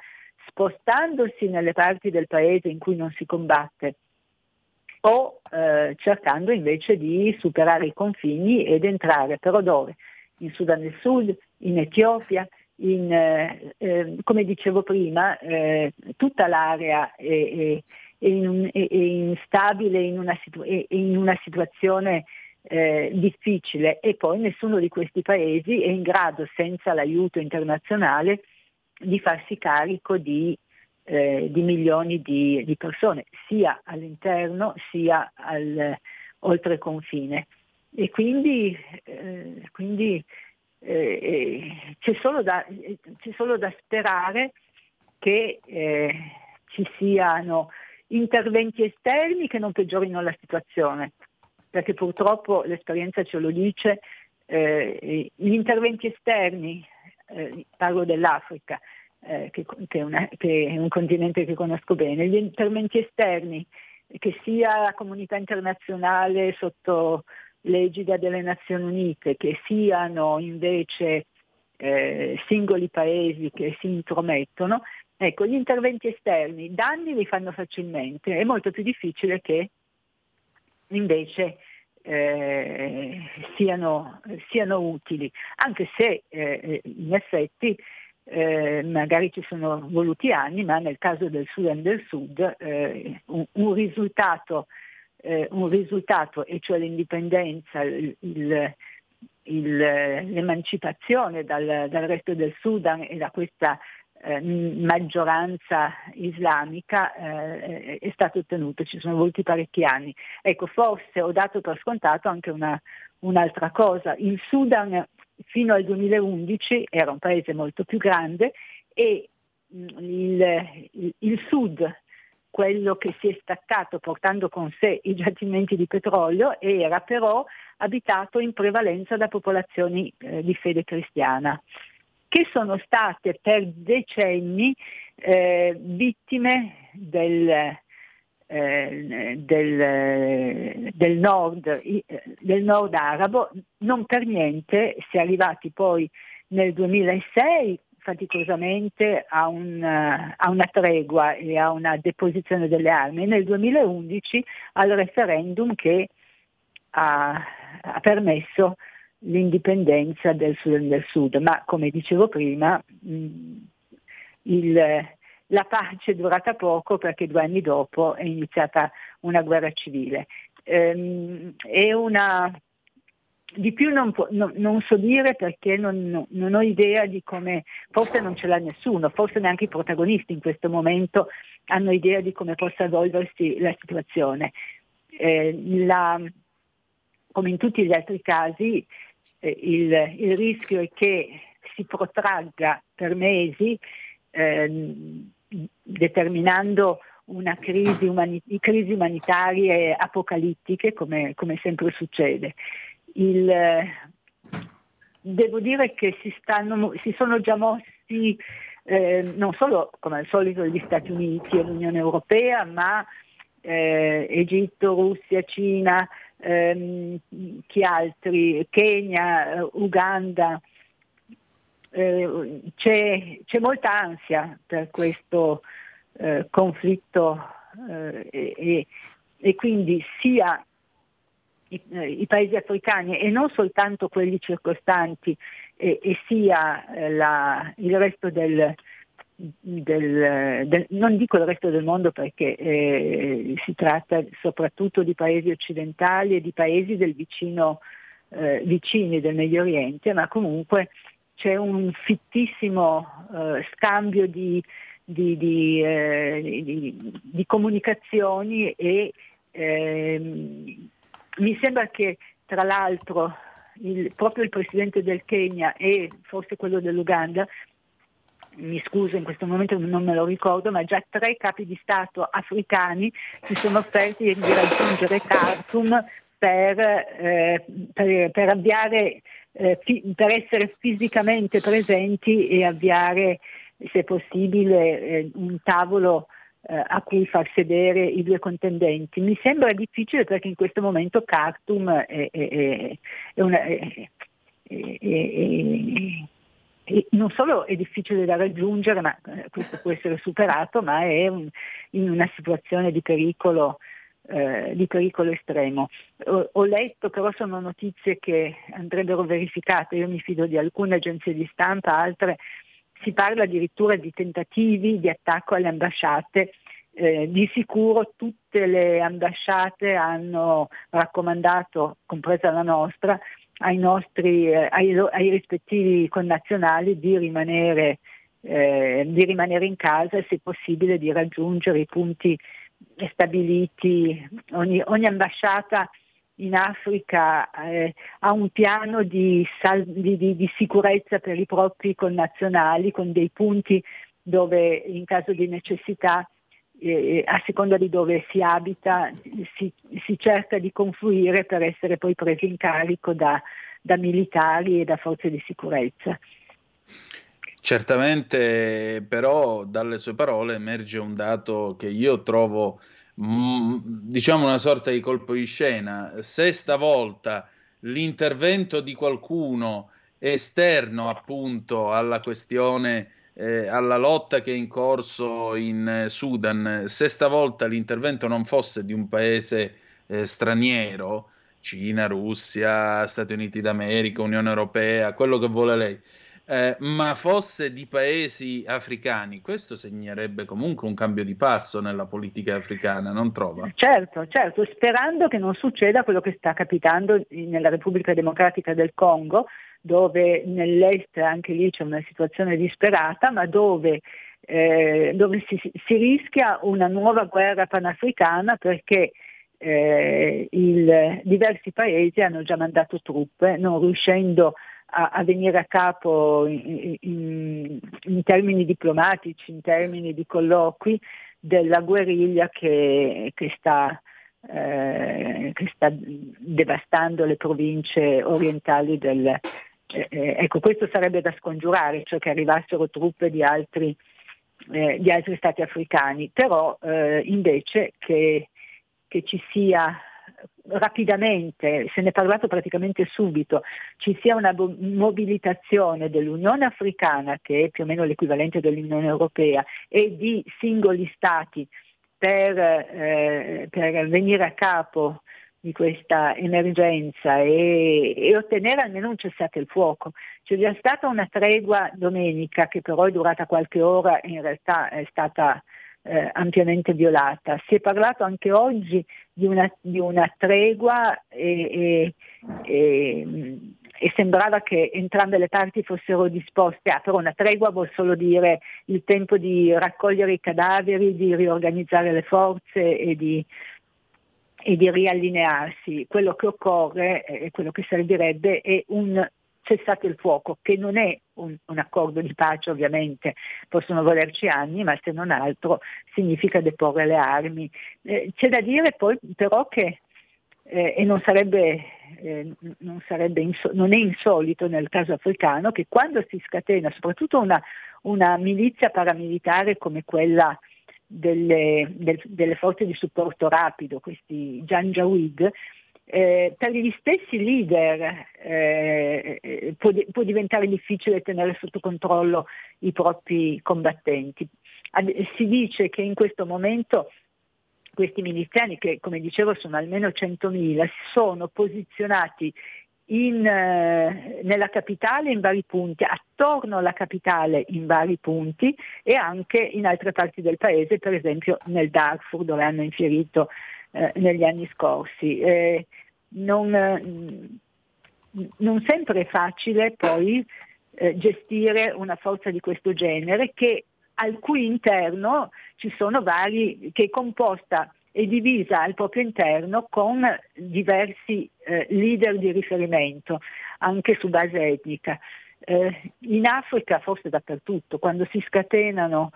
spostandosi nelle parti del paese in cui non si combatte o eh, cercando invece di superare i confini ed entrare, però dove? In Sudan del Sud, in Etiopia, in, eh, eh, come dicevo prima, eh, tutta l'area è, è, è, in, è instabile in una, situ- in una situazione eh, difficile e poi nessuno di questi paesi è in grado, senza l'aiuto internazionale, di farsi carico di, eh, di milioni di, di, persone, sia all'interno sia al, oltre confine. E quindi, eh, quindi eh, eh, c'è, solo da, c'è, solo da, sperare che eh, ci siano interventi esterni che non peggiorino la situazione, perché purtroppo l'esperienza ce lo dice, eh, gli interventi esterni, eh, parlo dell'Africa, eh, che, che, una, che, è un continente che conosco bene, gli interventi esterni, che sia la comunità internazionale sotto l'egida delle Nazioni Unite, che siano invece eh, singoli paesi che si intromettono, ecco, gli interventi esterni danni li fanno facilmente, è molto più difficile che invece eh, siano, siano, utili, anche se eh, in effetti eh, magari ci sono voluti anni, ma nel caso del Sudan del Sud eh, un, un risultato eh, un risultato, e cioè l'indipendenza, il, il, il, l'emancipazione dal, dal, resto del Sudan e da questa eh, maggioranza islamica eh, è stato ottenuto, ci sono voluti parecchi anni. Ecco, forse ho dato per scontato anche una, un'altra cosa. Il Sudan fino al 2011 era un paese molto più grande e mm, il, il, il Sud quello che si è staccato portando con sé i giacimenti di petrolio era però abitato in prevalenza da popolazioni eh, di fede cristiana che sono state per decenni eh, vittime del, eh, del, del, nord, del, nord, arabo, non per niente si è arrivati poi nel 2006 faticosamente a, un, a, una tregua e a una deposizione delle armi nel 2011 al referendum che ha, ha permesso l'indipendenza del Sudan del Sud, ma come dicevo prima mh, il, la pace è durata poco perché due anni dopo è iniziata una guerra civile. Ehm, una, di più non, non, non, so dire perché non, non, ho idea di come, forse non ce l'ha nessuno, forse neanche i protagonisti in questo momento hanno idea di come possa evolversi la situazione. Eh, la, come in tutti gli altri casi eh, il, il, rischio è che si protragga per mesi eh, determinando una crisi, umani- crisi, umanitarie apocalittiche come, come sempre succede. Il, devo dire che si, stanno, si sono già mossi eh, non solo come al solito gli Stati Uniti e l'Unione Europea, ma eh, Egitto, Russia, Cina, ehm, chi altri, Kenya, Uganda. Eh, c'è, c'è, molta ansia per questo eh, conflitto eh, e, e, quindi sia i, eh, i, paesi africani e non soltanto quelli circostanti e, e sia eh, la, il resto del, del, del, non dico il resto del mondo perché eh, si tratta soprattutto di paesi occidentali e di paesi del vicino, eh, vicini del Medio Oriente, ma comunque c'è un fittissimo eh, scambio di, di, di, eh, di, comunicazioni e ehm, mi sembra che tra l'altro il, proprio il presidente del Kenya e forse quello dell'Uganda mi scuso in questo momento non me lo ricordo, ma già tre capi di Stato africani si sono offerti di raggiungere Khartoum per, eh, per, per, avviare, eh, fi, per essere fisicamente presenti e avviare, se possibile, eh, un tavolo a cui far sedere i due contendenti. Mi sembra difficile perché in questo momento Khartoum è, è, è una, non solo è difficile da raggiungere, ma eh, questo può essere superato, ma è un, in una situazione di pericolo, eh, di pericolo estremo. Ho, ho, letto, però sono notizie che andrebbero verificate, io mi fido di alcune agenzie di stampa, altre si parla addirittura di tentativi di attacco alle ambasciate. Eh, di sicuro tutte le ambasciate hanno raccomandato, compresa la nostra, ai nostri, eh, ai, ai, rispettivi connazionali di rimanere, eh, di rimanere in casa e se possibile di raggiungere i punti stabiliti. Ogni, ogni ambasciata in Africa eh, ha un piano di, sal- di, di, di, sicurezza per i propri connazionali con dei punti dove in caso di necessità eh, a seconda di dove si abita si, si, cerca di confluire per essere poi presi in carico da, da militari e da forze di sicurezza. Certamente, però, dalle sue parole emerge un dato che io trovo, mm, diciamo, una sorta di colpo di scena. Se stavolta l'intervento di qualcuno esterno, appunto, alla questione eh, alla lotta che è in corso in eh, Sudan, se stavolta l'intervento non fosse di un paese eh, straniero, Cina, Russia, Stati Uniti d'America, Unione Europea, quello che vuole lei, eh, ma fosse di paesi africani, questo segnerebbe comunque un cambio di passo nella politica africana, non trova? Certo, certo, sperando che non succeda quello che sta capitando nella Repubblica Democratica del Congo, dove nell'est anche lì c'è una situazione disperata, ma dove, eh, dove si, si, rischia una nuova guerra panafricana perché eh, il, diversi paesi hanno già mandato truppe, non riuscendo a a, venire a capo in, in, in, termini diplomatici, in termini di colloqui, della guerriglia che, che, sta, eh, che sta, devastando le province orientali del... Eh, ecco, questo sarebbe da scongiurare, cioè che arrivassero truppe di altri, eh, di altri stati africani, però eh, invece che, che ci sia rapidamente, se ne è parlato praticamente subito, ci sia una mobilitazione dell'Unione Africana, che è più o meno l'equivalente dell'Unione Europea, e di singoli Stati per, eh, per venire a capo di questa emergenza e, e, ottenere almeno un cessate il fuoco. C'è già stata una tregua domenica che però è durata qualche ora e in realtà è stata eh, ampiamente violata. Si è parlato anche oggi di una, di una tregua e, e, e, e, sembrava che entrambe le parti fossero disposte a, però una tregua vuol solo dire il tempo di raccogliere i cadaveri, di riorganizzare le forze e di, e di riallinearsi. Quello che occorre e quello che servirebbe è un cessate il fuoco, che non è un, un, accordo di pace ovviamente, possono volerci anni, ma se non altro significa deporre le armi. Eh, c'è da dire poi però che, eh, e non, sarebbe, eh, non, sarebbe inso- non, è insolito nel caso africano, che quando si scatena soprattutto una, una milizia paramilitare come quella delle, del, delle forze di supporto rapido, questi Janjaweed, eh, per gli stessi leader eh, eh, può, può, diventare difficile tenere sotto controllo i propri combattenti. Si dice che in questo momento questi miliziani, che come dicevo sono almeno 100.000, sono posizionati in, eh, nella capitale in vari punti, attorno alla capitale in vari punti e anche in altre parti del paese, per esempio nel Darfur dove hanno infierito eh, negli anni scorsi. Eh, non, eh, non, sempre è facile poi eh, gestire una forza di questo genere che, al cui interno ci sono vari, che è composta e divisa al proprio interno con diversi eh, leader di riferimento, anche su base etnica. Eh, in Africa, forse dappertutto, quando si scatenano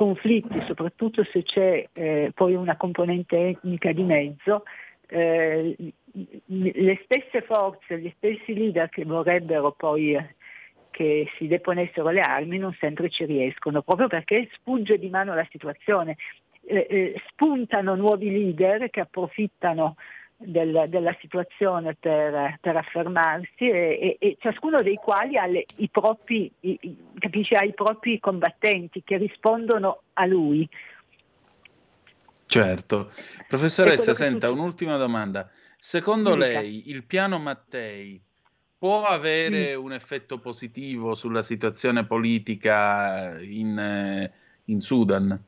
conflitti, soprattutto se c'è eh, poi una componente etnica di mezzo, eh, le stesse forze, gli stessi leader che vorrebbero poi eh, che si deponessero le armi non sempre ci riescono, proprio perché sfugge di mano la situazione. Eh, eh, spuntano nuovi leader che approfittano del, della situazione per, per affermarsi e, e, e, ciascuno dei quali ha, le, i propri, i, capisce, ha i propri combattenti che rispondono a lui. Certo. Professoressa, senta, tu... un'ultima domanda. Secondo Dica. lei il piano Mattei può avere mm. un effetto positivo sulla situazione politica in, eh, in Sudan?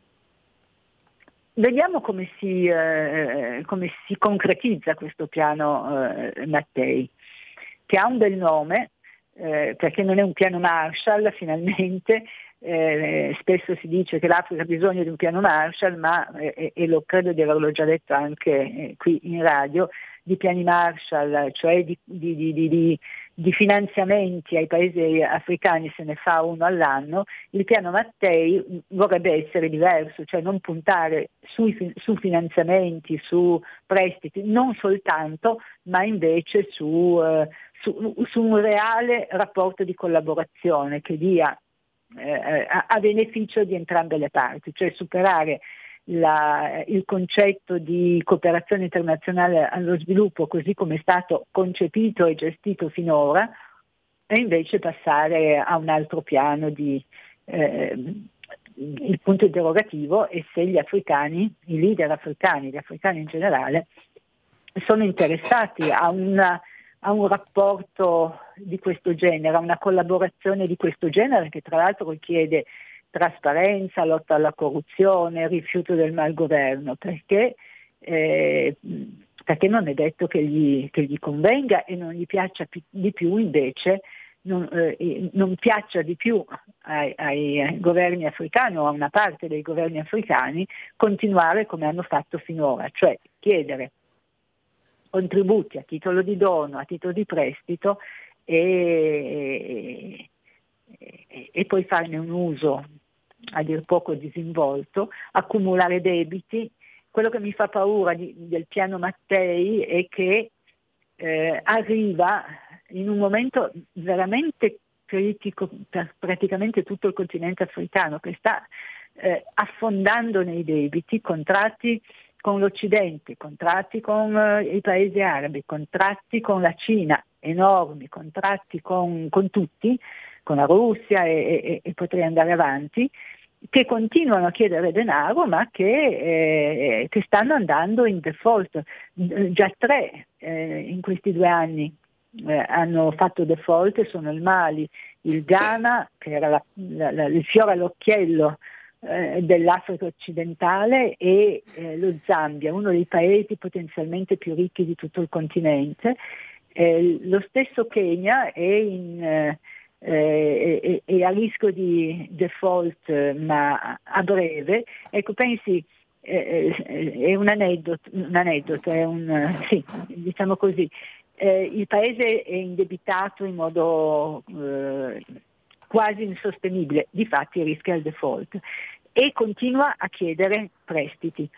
Vediamo come si, eh, come si, concretizza questo piano eh, Mattei, che ha un bel nome, eh, perché non è un piano Marshall finalmente, eh, spesso si dice che l'Africa ha bisogno di un piano Marshall, ma, eh, e lo credo di averlo già detto anche eh, qui in radio, di piani Marshall, cioè di, di, di, di, finanziamenti ai paesi africani se ne fa uno all'anno, il piano Mattei vorrebbe essere diverso, cioè non puntare sui, su finanziamenti, su prestiti, non soltanto, ma invece su, eh, su, su un reale rapporto di collaborazione che dia eh, a, a, beneficio di entrambe le parti, cioè superare la, il concetto di cooperazione internazionale allo sviluppo così come è stato concepito e gestito finora e invece passare a un altro piano di, eh, il punto interrogativo è se gli africani, i leader africani, gli africani in generale, sono interessati a una, a un rapporto di questo genere, a una collaborazione di questo genere che tra l'altro richiede trasparenza, lotta alla corruzione, rifiuto del malgoverno, perché, eh, perché non è detto che gli, che gli, convenga e non gli piaccia pi- di più invece non, eh, non, piaccia di più ai, ai, governi africani o a una parte dei governi africani continuare come hanno fatto finora, cioè chiedere contributi a titolo di dono, a titolo di prestito e, e, e poi farne un uso a dir poco disinvolto, accumulare debiti. Quello che mi fa paura di, del piano Mattei è che eh, arriva in un momento veramente critico per praticamente tutto il continente africano, che sta eh, affondando nei debiti, contratti con l'Occidente, contratti con eh, i paesi arabi, contratti con la Cina, enormi, contratti con, con tutti, con la Russia e, e, e, potrei andare avanti, che continuano a chiedere denaro ma che, eh, che stanno andando in default. Già tre eh, in questi due anni eh, hanno fatto default, sono il Mali, il Ghana, che era la, la, la, il fiore all'occhiello eh, dell'Africa occidentale, e eh, lo Zambia, uno dei paesi potenzialmente più ricchi di tutto il continente. Eh, lo stesso Kenya è in eh, eh, è, a rischio di default ma a breve, ecco pensi eh, eh, è un aneddoto, un aneddoto è un, sì, diciamo così, eh, il paese è indebitato in modo eh, quasi insostenibile, di fatti rischia il default e continua a chiedere prestiti.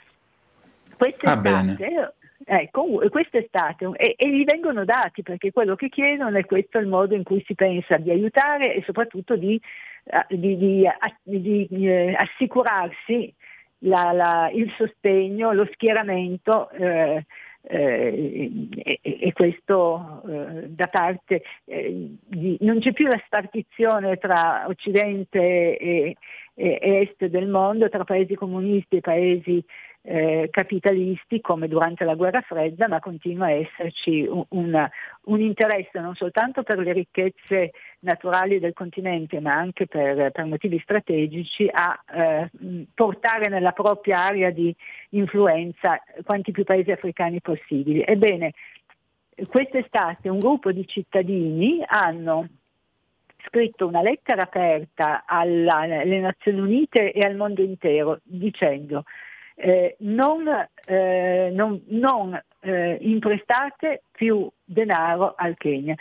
Quest'estate, Ecco, quest'estate e, e, gli vengono dati perché quello che chiedono è questo il modo in cui si pensa di aiutare e soprattutto di, eh, di, di, di eh, assicurarsi la, la, il sostegno, lo schieramento eh, eh, e, e, questo eh, da parte eh, di, non c'è più la spartizione tra Occidente e, e, Est del mondo, tra paesi comunisti e paesi eh, capitalisti come durante la guerra fredda, ma continua a esserci un, un, un, interesse non soltanto per le ricchezze naturali del continente, ma anche per, per motivi strategici a eh, portare nella propria area di influenza quanti più paesi africani possibili. Ebbene, quest'estate un gruppo di cittadini hanno scritto una lettera aperta alla, alle Nazioni Unite e al mondo intero dicendo eh, non, eh, non, non eh, imprestate più denaro al Kenya.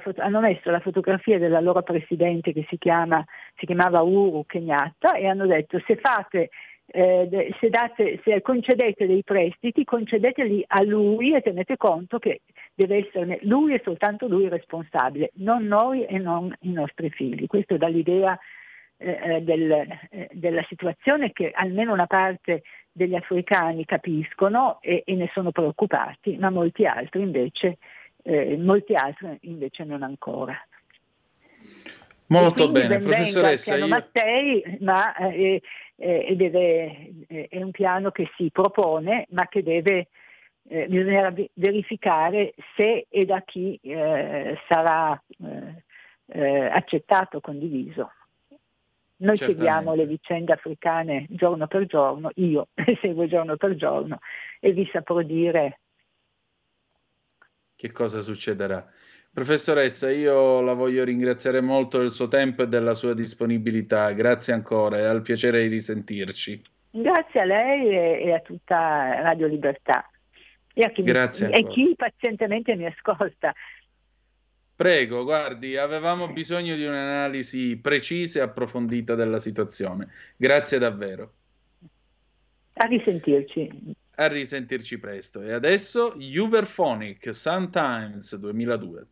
Foto- hanno messo la fotografia dell'allora presidente che si, chiama, si chiamava Uru Kenyatta e hanno detto se fate eh, se, date, se, concedete dei prestiti, concedeteli a lui e tenete conto che deve esserne lui e soltanto lui responsabile, non noi e non i nostri figli. Questo dà l'idea eh, eh del, eh, della situazione che almeno una parte degli africani capiscono e, e ne sono preoccupati, ma molti altri invece, eh, molti altri invece non ancora. Molto bene, professoressa. Io... Mattei, ma eh, deve, eh, è un piano che si propone, ma che deve, bisognerà verificare se e da chi sarà accettato, condiviso. Noi Certamente. seguiamo le vicende africane giorno per giorno, io [laughs] le seguo giorno per giorno e vi saprò dire che cosa succederà. Professoressa, io la voglio ringraziare molto del suo tempo e della sua disponibilità. Grazie ancora, è al piacere di risentirci. Grazie a lei e, e a tutta Radio Libertà e a chi, mi, e chi pazientemente mi ascolta. Prego, guardi, avevamo bisogno di un'analisi precisa e approfondita della situazione. Grazie davvero. A risentirci. A risentirci presto. E adesso Uberphonic, Sometimes 2002.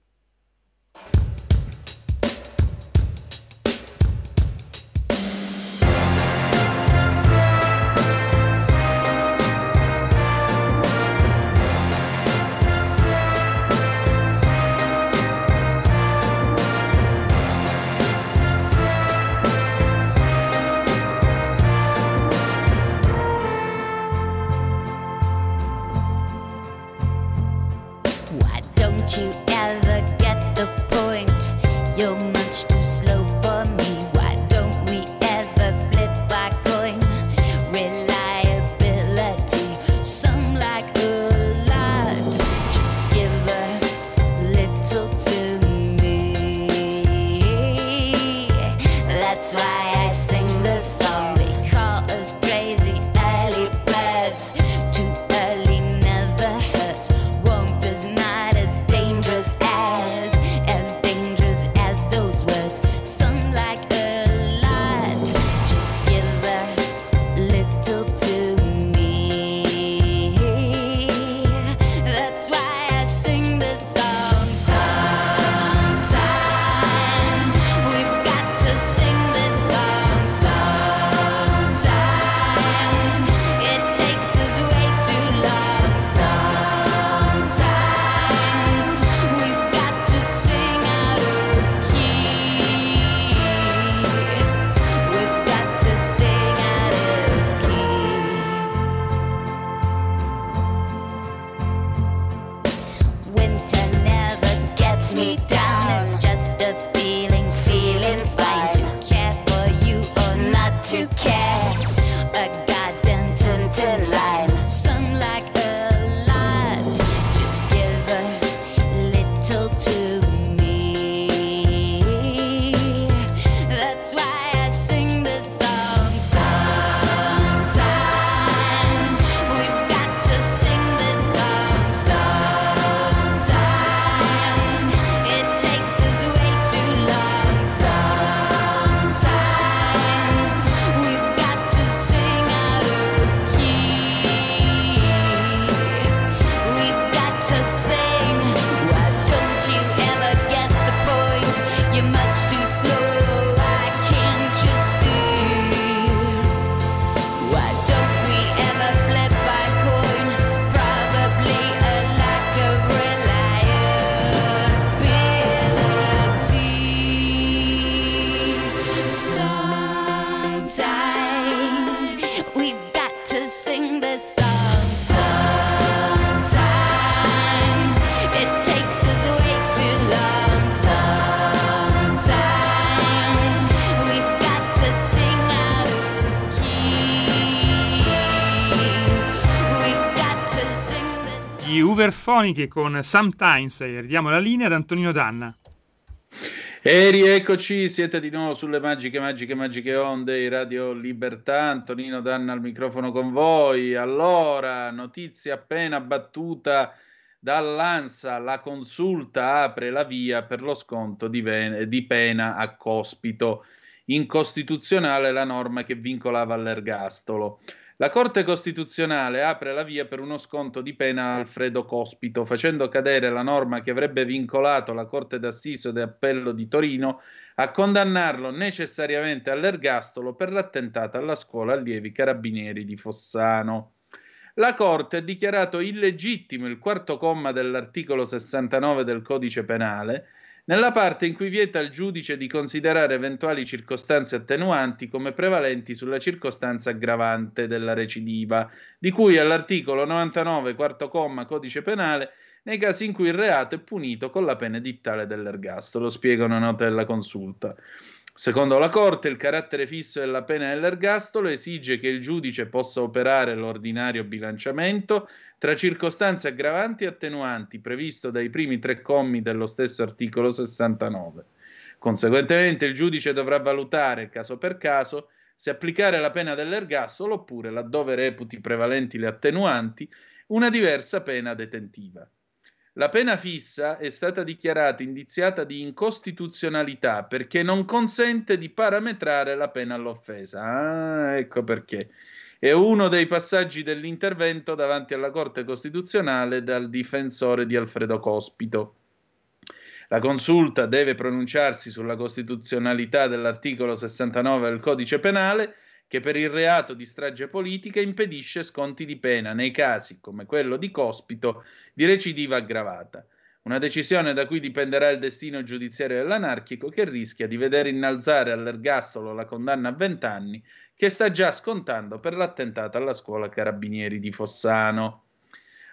Uberfoniche con Sometimes e ridiamo la linea ad Antonino Danna. E rieccoci, siete di nuovo sulle magiche, magiche, magiche onde di Radio Libertà. Antonino Danna al microfono con voi. Allora, notizia appena battuta dall'ANSA: la consulta apre la via per lo sconto di, ven- di pena a cospito. Incostituzionale la norma che vincolava all'ergastolo. La Corte Costituzionale apre la via per uno sconto di pena a Alfredo Cospito, facendo cadere la norma che avrebbe vincolato la Corte d'Assiso e d'Appello di Torino a condannarlo necessariamente all'ergastolo per l'attentato alla scuola allievi carabinieri di Fossano. La Corte ha dichiarato illegittimo il quarto comma dell'articolo 69 del Codice Penale nella parte in cui vieta al giudice di considerare eventuali circostanze attenuanti come prevalenti sulla circostanza aggravante della recidiva, di cui all'articolo 99, quarto comma, codice penale, nei casi in cui il reato è punito con la pena edittale dell'ergastolo, spiega una nota della consulta. Secondo la Corte, il carattere fisso della pena dell'ergastolo esige che il giudice possa operare l'ordinario bilanciamento tra circostanze aggravanti e attenuanti previsto dai primi tre commi dello stesso articolo 69. Conseguentemente il giudice dovrà valutare caso per caso se applicare la pena dell'ergastolo oppure, laddove reputi prevalenti le attenuanti, una diversa pena detentiva. La pena fissa è stata dichiarata indiziata di incostituzionalità perché non consente di parametrare la pena all'offesa. Ah, ecco perché. È uno dei passaggi dell'intervento davanti alla Corte Costituzionale dal difensore di Alfredo Cospito. La consulta deve pronunciarsi sulla costituzionalità dell'articolo 69 del Codice Penale che per il reato di strage politica impedisce sconti di pena nei casi, come quello di Cospito, di recidiva aggravata. Una decisione da cui dipenderà il destino giudiziario dell'anarchico che rischia di vedere innalzare all'ergastolo la condanna a 20 anni che sta già scontando per l'attentato alla scuola Carabinieri di Fossano.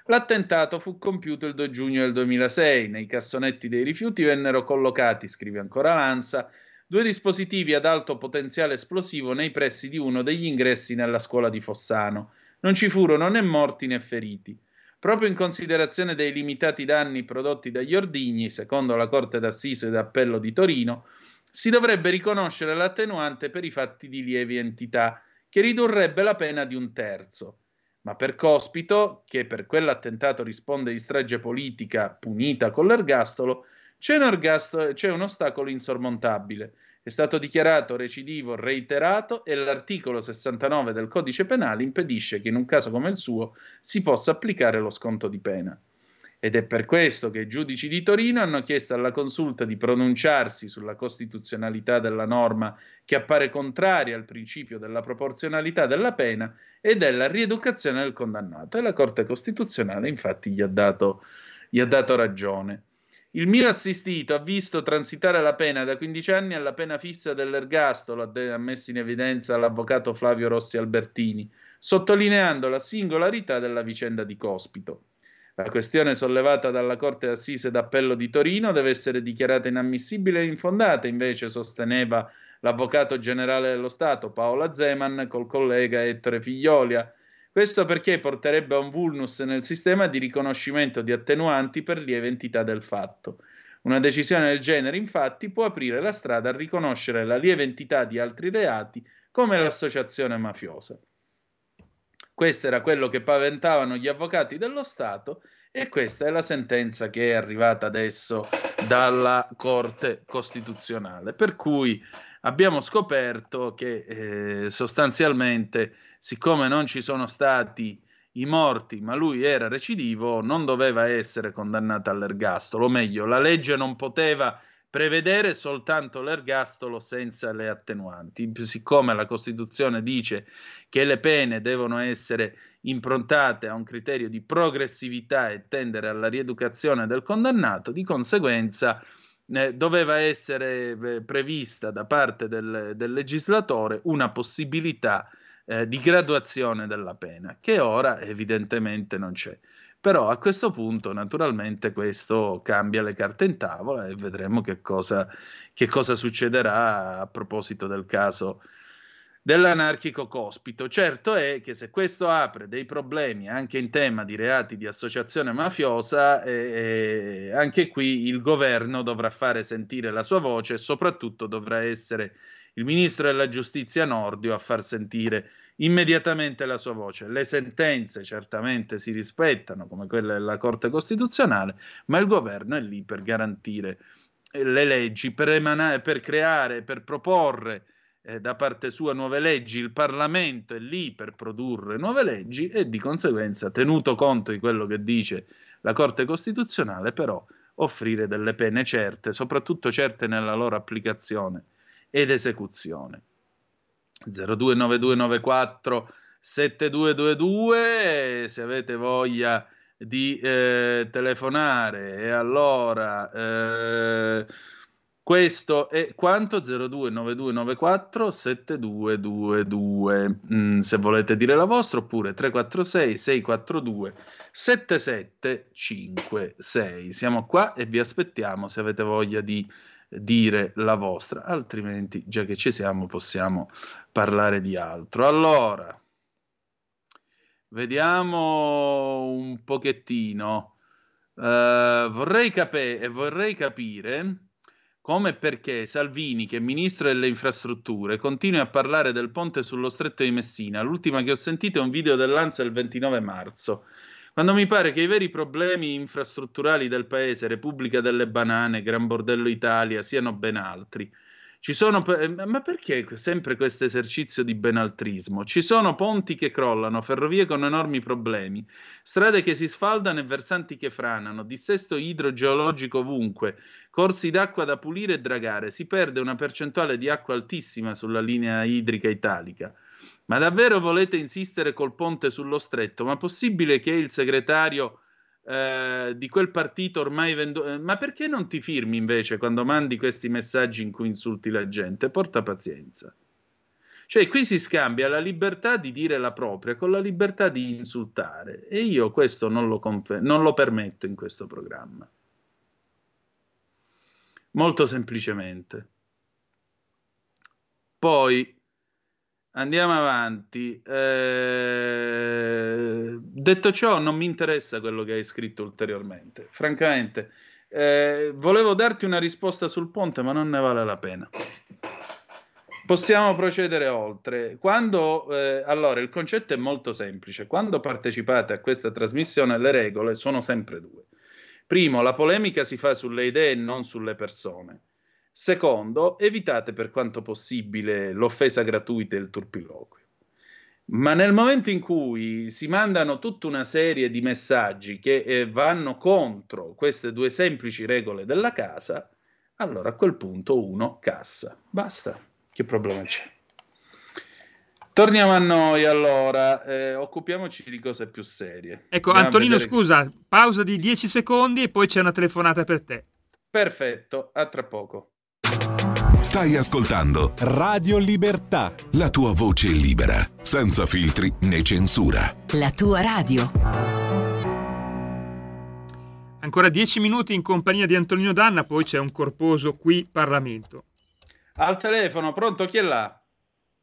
L'attentato fu compiuto il 2 giugno del 2006. Nei cassonetti dei rifiuti vennero collocati, scrive ancora Lanza, due dispositivi ad alto potenziale esplosivo nei pressi di uno degli ingressi nella scuola di Fossano. Non ci furono né morti né feriti. Proprio in considerazione dei limitati danni prodotti dagli ordigni, secondo la Corte d'Assiso e d'Appello di Torino, si dovrebbe riconoscere l'attenuante per i fatti di lievi entità, che ridurrebbe la pena di un terzo. Ma per Cospito, che per quell'attentato risponde di strage politica punita con l'ergastolo, c'è c'è un ostacolo insormontabile. È stato dichiarato recidivo reiterato e l'articolo 69 del codice penale impedisce che in un caso come il suo si possa applicare lo sconto di pena. Ed è per questo che i giudici di Torino hanno chiesto alla consulta di pronunciarsi sulla costituzionalità della norma che appare contraria al principio della proporzionalità della pena e della rieducazione del condannato. E la Corte Costituzionale infatti gli ha dato, gli ha dato ragione. Il mio assistito ha visto transitare la pena da 15 anni alla pena fissa dell'ergastolo, ha messo in evidenza l'avvocato Flavio Rossi Albertini, sottolineando la singolarità della vicenda di Cospito. La questione sollevata dalla Corte d'Assise d'Appello di Torino deve essere dichiarata inammissibile e infondata, invece sosteneva l'Avvocato Generale dello Stato Paola Zeman col collega Ettore Figliolia. Questo perché porterebbe a un vulnus nel sistema di riconoscimento di attenuanti per lieve entità del fatto. Una decisione del genere, infatti, può aprire la strada a riconoscere la lieve entità di altri reati come l'associazione mafiosa. Questo era quello che paventavano gli avvocati dello Stato e questa è la sentenza che è arrivata adesso dalla Corte Costituzionale. Per cui abbiamo scoperto che eh, sostanzialmente, siccome non ci sono stati i morti, ma lui era recidivo, non doveva essere condannato all'ergastolo, o meglio, la legge non poteva prevedere soltanto l'ergastolo senza le attenuanti. Siccome la Costituzione dice che le pene devono essere improntate a un criterio di progressività e tendere alla rieducazione del condannato, di conseguenza doveva essere eh, prevista da parte del, del, legislatore una possibilità eh, di graduazione della pena, che ora evidentemente non c'è. Però a questo punto, naturalmente, questo cambia le carte in tavola e vedremo che cosa, che cosa succederà a proposito del caso dell'anarchico cospito. Certo è che se questo apre dei problemi anche in tema di reati di associazione mafiosa, eh, eh, anche qui il governo dovrà fare sentire la sua voce e soprattutto dovrà essere il ministro della giustizia Nordio a far sentire immediatamente la sua voce. Le sentenze certamente si rispettano, come quelle della Corte Costituzionale, ma il governo è lì per garantire le leggi, per, emanare, per creare, per proporre eh, da parte sua nuove leggi, il Parlamento è lì per produrre nuove leggi e di conseguenza, tenuto conto di quello che dice la Corte Costituzionale, però offrire delle pene certe, soprattutto certe nella loro applicazione ed esecuzione. 029294 7222 se avete voglia di eh, telefonare e allora eh, questo è quanto 029294 7222 mm, se volete dire la vostra oppure 346 642 7756 siamo qua e vi aspettiamo se avete voglia di dire la vostra, altrimenti già che ci siamo possiamo parlare di altro. Allora, vediamo un pochettino. Uh, vorrei, cap- vorrei capire come e perché Salvini, che è ministro delle infrastrutture, continui a parlare del ponte sullo stretto di Messina. L'ultima che ho sentito è un video dell'Ansa il 29 marzo quando mi pare che i veri problemi infrastrutturali del paese, Repubblica delle Banane, Gran Bordello Italia, siano ben altri. Ci sono, eh, ma perché sempre questo esercizio di benaltrismo? Ci sono ponti che crollano, ferrovie con enormi problemi, strade che si sfaldano e versanti che franano, dissesto idrogeologico ovunque, corsi d'acqua da pulire e dragare, si perde una percentuale di acqua altissima sulla linea idrica italica. Ma davvero volete insistere col ponte sullo stretto? Ma possibile che il segretario eh, di quel partito ormai venduto... Eh, ma perché non ti firmi invece quando mandi questi messaggi in cui insulti la gente? Porta pazienza. Cioè, qui si scambia la libertà di dire la propria con la libertà di insultare e io questo non lo, confer- non lo permetto in questo programma. Molto semplicemente. Poi Andiamo avanti. Eh, detto ciò, non mi interessa quello che hai scritto ulteriormente. Francamente, Eh, volevo darti una risposta sul ponte, ma non ne vale la pena. Possiamo procedere oltre. Quando, eh, allora, il concetto è molto semplice. Quando partecipate a questa trasmissione, le regole sono sempre due. Primo, la polemica si fa sulle idee e non sulle persone. Secondo, evitate per quanto possibile l'offesa gratuita e il turpiloquio. Ma nel momento in cui si mandano tutta una serie di messaggi che eh, vanno contro queste due semplici regole della casa, allora a quel punto uno cassa. Basta. Che problema c'è? Torniamo a noi allora, eh, occupiamoci di cose più serie. Ecco, Andiamo Antonino, scusa, pausa di 10 secondi e poi c'è una telefonata per te. Perfetto, a tra poco. Stai ascoltando Radio Libertà. La tua voce libera, senza filtri né censura. La tua radio. Ancora 10 minuti in compagnia di Antonino Danna, poi c'è un corposo qui Parlamento. Al telefono, pronto, chi è là?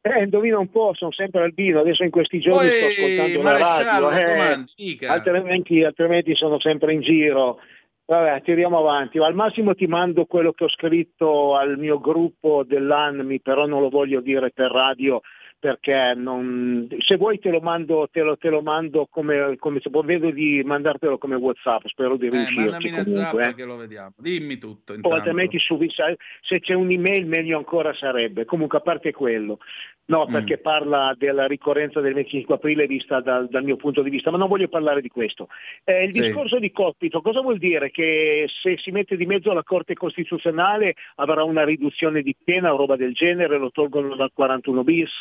Eh, indovina un po', sono sempre Albino, adesso in questi giorni Poi, sto ascoltando la radio, eh, altrimenti, altrimenti sono sempre in giro. Vabbè, tiriamo avanti. Al massimo ti mando quello che ho scritto al mio gruppo dell'ANMI, però non lo voglio dire per radio perché non, se vuoi te lo mando, te lo, te lo mando come, come se vedo di mandartelo come Whatsapp, spero di riuscirci eh, comunque. Eh. lo vediamo. Dimmi tutto. O altrimenti su, se c'è un'email meglio ancora sarebbe. Comunque a parte quello, no, mm. perché parla della ricorrenza del 25 aprile vista dal, dal, mio punto di vista, ma non voglio parlare di questo. Eh, il sì. discorso di cospito, cosa vuol dire? Che se si mette di mezzo la Corte Costituzionale avrà una riduzione di pena o roba del genere, lo tolgono dal 41 bis?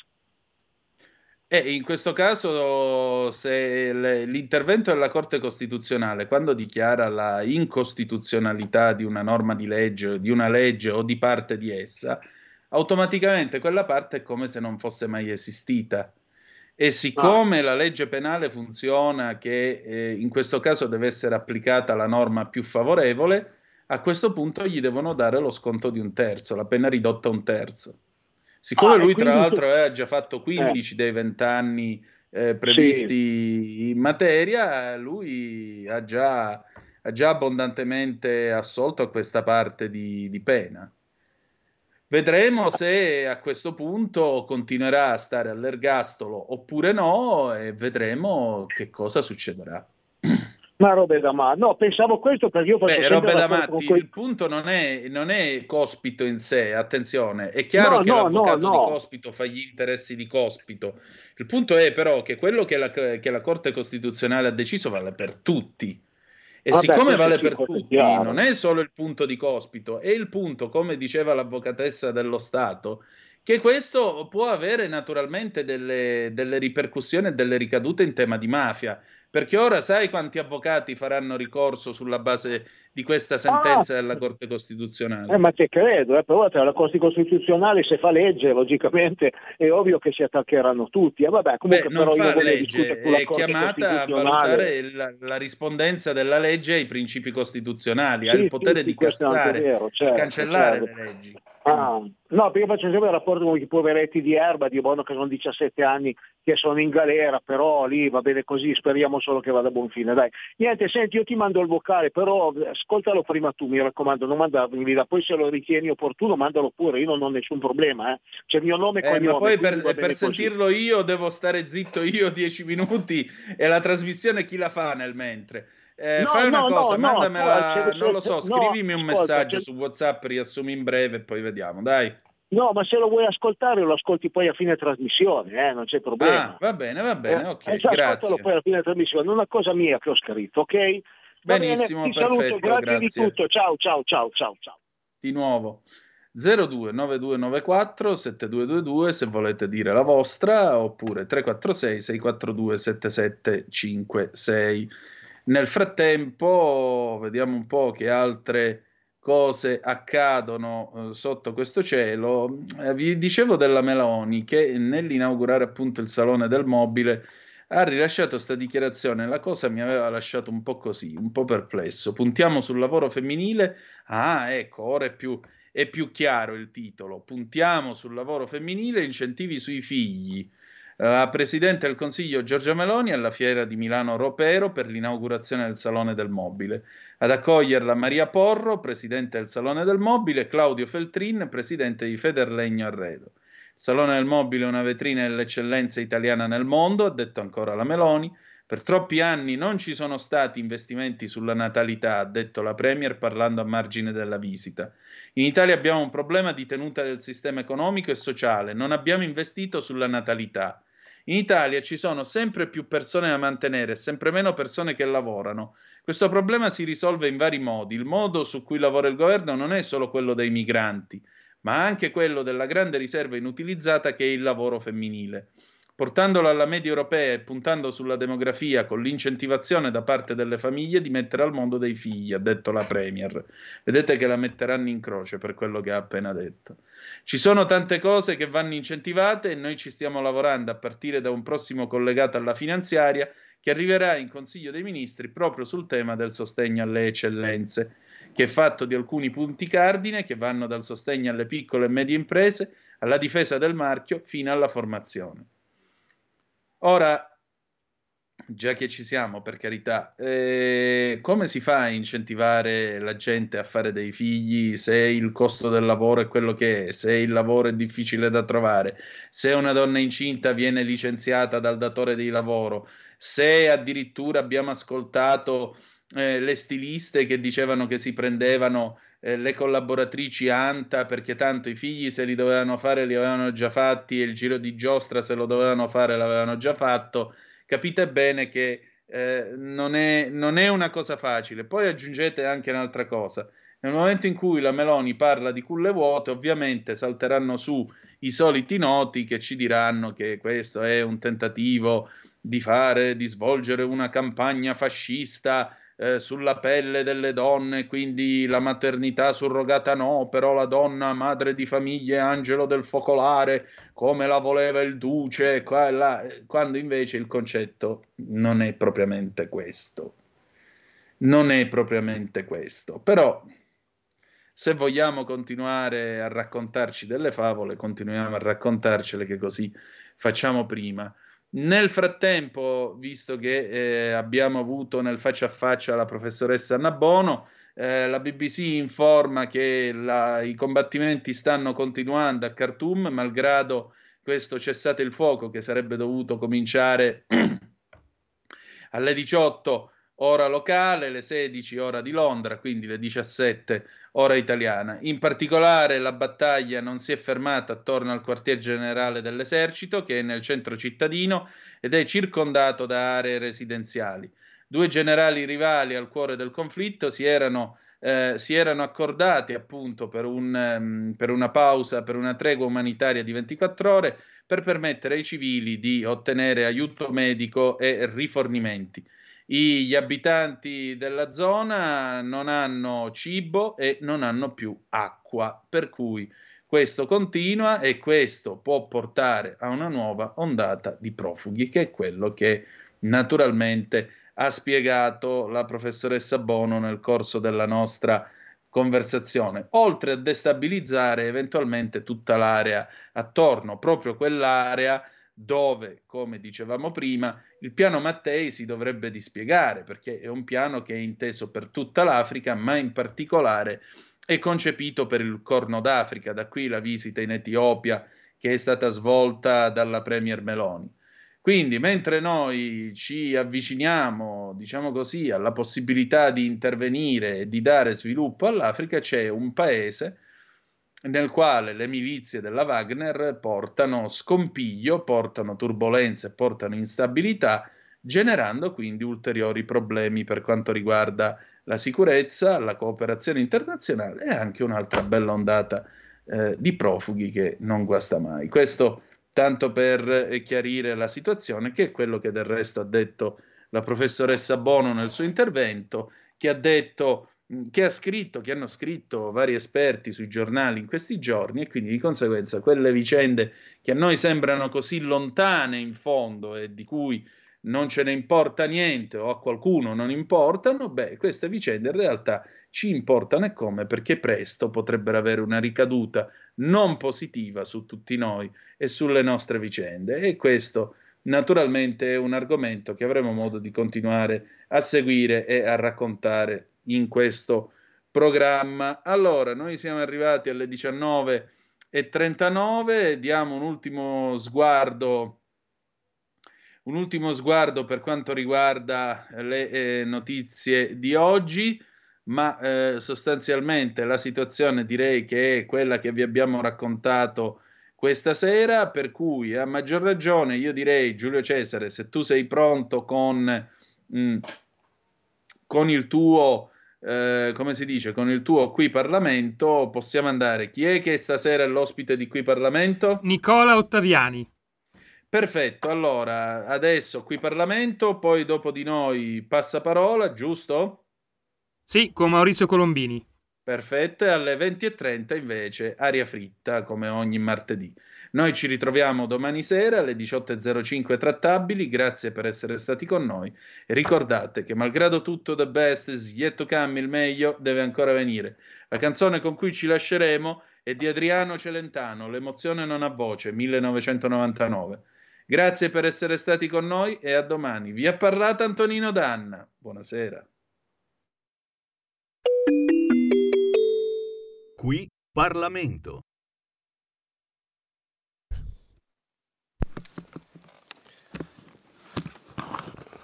E in questo caso, se l'intervento della Corte Costituzionale, quando dichiara la incostituzionalità di una norma di legge, di una legge o di parte di essa, automaticamente quella parte è come se non fosse mai esistita. E siccome ah. la legge penale funziona che eh, in questo caso deve essere applicata la norma più favorevole, a questo punto gli devono dare lo sconto di un terzo, la pena ridotta a un terzo. Siccome ah, lui, tra l'altro, tu... aveva già fatto 15 eh. dei 20 anni eh, previsti sì. in materia, lui ha già, ha già, abbondantemente assolto questa parte di, di pena. Vedremo se a questo punto continuerà a stare all'ergastolo oppure no e vedremo che cosa succederà. Ma robe da matti, no, pensavo questo perché io faccio Beh, robe da matti, quel... il punto non è, non è, Cospito in sé, attenzione, è chiaro no, che no, l'avvocato no, di Cospito fa gli interessi di Cospito, il punto è però che quello che la, che la Corte Costituzionale ha deciso vale per tutti, e Vabbè, siccome vale per tutti, chiaro. non è solo il punto di Cospito, è il punto, come diceva l'avvocatessa dello Stato, che questo può avere naturalmente delle, delle ripercussioni e delle ricadute in tema di mafia. Perché ora sai quanti avvocati faranno ricorso sulla base di questa sentenza ah, della Corte Costituzionale? Eh, ma te credo, eh, però la Corte Costituzionale se fa legge, logicamente è ovvio che si attaccheranno tutti. Eh, vabbè, comunque Beh, non però fa legge, è chiamata a valutare la, la, rispondenza della legge ai principi costituzionali, sì, ha il potere sì, di cassare, vero, certo, di cancellare certo. le leggi. Ah, no, perché faccio sempre il rapporto con i poveretti di Erba, di Bono che sono 17 anni che sono in galera, però lì va bene così, speriamo solo che vada a buon fine. Dai. Niente, senti, io ti mando il vocale, però ascoltalo prima tu, mi raccomando, non mandarmi via, poi se lo ritieni opportuno mandalo pure, io non ho nessun problema, eh. c'è il mio nome e eh, cognome. Ma poi per, per sentirlo io devo stare zitto io 10 minuti e la trasmissione chi la fa nel mentre. Eh, no, fai una no, cosa, no, mandamela, non lo so, scrivimi un messaggio su WhatsApp, riassumi in breve e poi vediamo, dai. No, ma se lo vuoi ascoltare lo ascolti poi a fine trasmissione, eh, non c'è problema. Ah, va bene, va bene, eh, ok, eh, grazie. Ascoltalo poi a fine trasmissione, una cosa mia che ho scritto, ok? Va Benissimo, bene, ti perfetto, saluto, grazie, grazie di tutto, ciao, ciao, ciao, ciao, ciao. Di nuovo. 029294 7222 se volete dire la vostra oppure 346 642 7756 nel frattempo, vediamo un po' che altre cose accadono eh, sotto questo cielo. Eh, vi dicevo della Meloni che nell'inaugurare appunto il Salone del Mobile ha rilasciato questa dichiarazione. La cosa mi aveva lasciato un po' così, un po' perplesso. Puntiamo sul lavoro femminile. Ah, ecco, ora è più, è più chiaro il titolo. Puntiamo sul lavoro femminile, incentivi sui figli. La Presidente del Consiglio Giorgia Meloni alla fiera di Milano Ropero per l'inaugurazione del Salone del Mobile. Ad accoglierla Maria Porro, Presidente del Salone del Mobile, e Claudio Feltrin, Presidente di Federlegno Arredo. Il Salone del Mobile è una vetrina dell'eccellenza italiana nel mondo, ha detto ancora la Meloni. Per troppi anni non ci sono stati investimenti sulla natalità, ha detto la Premier parlando a margine della visita. In Italia abbiamo un problema di tenuta del sistema economico e sociale, non abbiamo investito sulla natalità. In Italia ci sono sempre più persone da mantenere e sempre meno persone che lavorano. Questo problema si risolve in vari modi. Il modo su cui lavora il governo non è solo quello dei migranti ma anche quello della grande riserva inutilizzata che è il lavoro femminile. Portandolo alla media europea e puntando sulla demografia con l'incentivazione da parte delle famiglie di mettere al mondo dei figli, ha detto la Premier. Vedete che la metteranno in croce per quello che ha appena detto. Ci sono tante cose che vanno incentivate e noi ci stiamo lavorando a partire da un prossimo collegato alla finanziaria che arriverà in Consiglio dei Ministri proprio sul tema del sostegno alle eccellenze che è fatto di alcuni punti cardine che vanno dal sostegno alle piccole e medie imprese, alla difesa del marchio, fino alla formazione. Ora, già che ci siamo, per carità, eh, come si fa a incentivare la gente a fare dei figli se il costo del lavoro è quello che è, se il lavoro è difficile da trovare, se una donna incinta viene licenziata dal datore di lavoro, se addirittura abbiamo ascoltato eh, le stiliste che dicevano che si prendevano eh, le collaboratrici ANTA perché tanto i figli se li dovevano fare li avevano già fatti e il giro di giostra se lo dovevano fare l'avevano già fatto. Capite bene che eh, non, è, non è una cosa facile. Poi aggiungete anche un'altra cosa. Nel momento in cui la Meloni parla di culle vuote, ovviamente salteranno su i soliti noti che ci diranno che questo è un tentativo di fare, di svolgere una campagna fascista eh, sulla pelle delle donne, quindi la maternità surrogata no, però la donna madre di famiglia angelo del focolare, come la voleva il duce, qua là, quando invece il concetto non è propriamente questo. Non è propriamente questo, però se vogliamo continuare a raccontarci delle favole, continuiamo a raccontarcele che così facciamo prima. Nel frattempo, visto che eh, abbiamo avuto nel faccia a faccia la professoressa Anna Bono, eh, la BBC informa che la, i combattimenti stanno continuando a Khartoum, malgrado questo cessate il fuoco che sarebbe dovuto cominciare [clears throat] alle 18 ora locale, le 16 ora di Londra, quindi le 17 ora italiana. In particolare la battaglia non si è fermata attorno al quartier generale dell'esercito che è nel centro cittadino ed è circondato da aree residenziali. Due generali rivali al cuore del conflitto si erano, eh, si erano accordati appunto per, un, um, per una pausa, per una tregua umanitaria di 24 ore per permettere ai civili di ottenere aiuto medico e rifornimenti gli abitanti della zona non hanno cibo e non hanno più acqua, per cui questo continua e questo può portare a una nuova ondata di profughi, che è quello che naturalmente ha spiegato la professoressa Bono nel corso della nostra conversazione, oltre a destabilizzare eventualmente tutta l'area attorno, proprio quell'area dove, come dicevamo prima, il piano Mattei si dovrebbe dispiegare, perché è un piano che è inteso per tutta l'Africa, ma in particolare è concepito per il Corno d'Africa, da qui la visita in Etiopia che è stata svolta dalla Premier Meloni. Quindi, mentre noi ci avviciniamo, diciamo così, alla possibilità di intervenire e di dare sviluppo all'Africa, c'è un paese nel quale le milizie della Wagner portano scompiglio, portano turbulenze, portano instabilità, generando quindi ulteriori problemi per quanto riguarda la sicurezza, la cooperazione internazionale e anche un'altra bella ondata eh, di profughi che non guasta mai. Questo tanto per chiarire la situazione, che è quello che del resto ha detto la professoressa Bono nel suo intervento, che ha detto che ha scritto, che hanno scritto vari esperti sui giornali in questi giorni e quindi di conseguenza quelle vicende che a noi sembrano così lontane in fondo e di cui non ce ne importa niente o a qualcuno non importano, beh, queste vicende in realtà ci importano e come? Perché presto potrebbero avere una ricaduta non positiva su tutti noi e sulle nostre vicende. E questo naturalmente è un argomento che avremo modo di continuare a seguire e a raccontare in questo programma. Allora, noi siamo arrivati alle 19.39, diamo un ultimo sguardo un ultimo sguardo per quanto riguarda le eh, notizie di oggi, ma eh, sostanzialmente la situazione direi che è quella che vi abbiamo raccontato questa sera, per cui a maggior ragione io direi Giulio Cesare, se tu sei pronto con, mh, mm, con il tuo eh, come si dice, con il tuo qui Parlamento possiamo andare. Chi è che stasera è l'ospite di qui Parlamento? Nicola Ottaviani. Perfetto, allora adesso qui Parlamento, poi dopo di noi passaparola, giusto? Sì, con Maurizio Colombini. Perfetto, e alle 20.30 invece aria fritta come ogni martedì. Noi ci ritroviamo domani sera alle 18.05 trattabili, grazie per essere stati con noi e ricordate che malgrado tutto the best is come, il meglio deve ancora venire. La canzone con cui ci lasceremo è di Adriano Celentano, L'emozione non ha voce, 1999. Grazie per essere stati con noi e a domani. Vi ha parlato Antonino Danna. Buonasera. Qui Parlamento.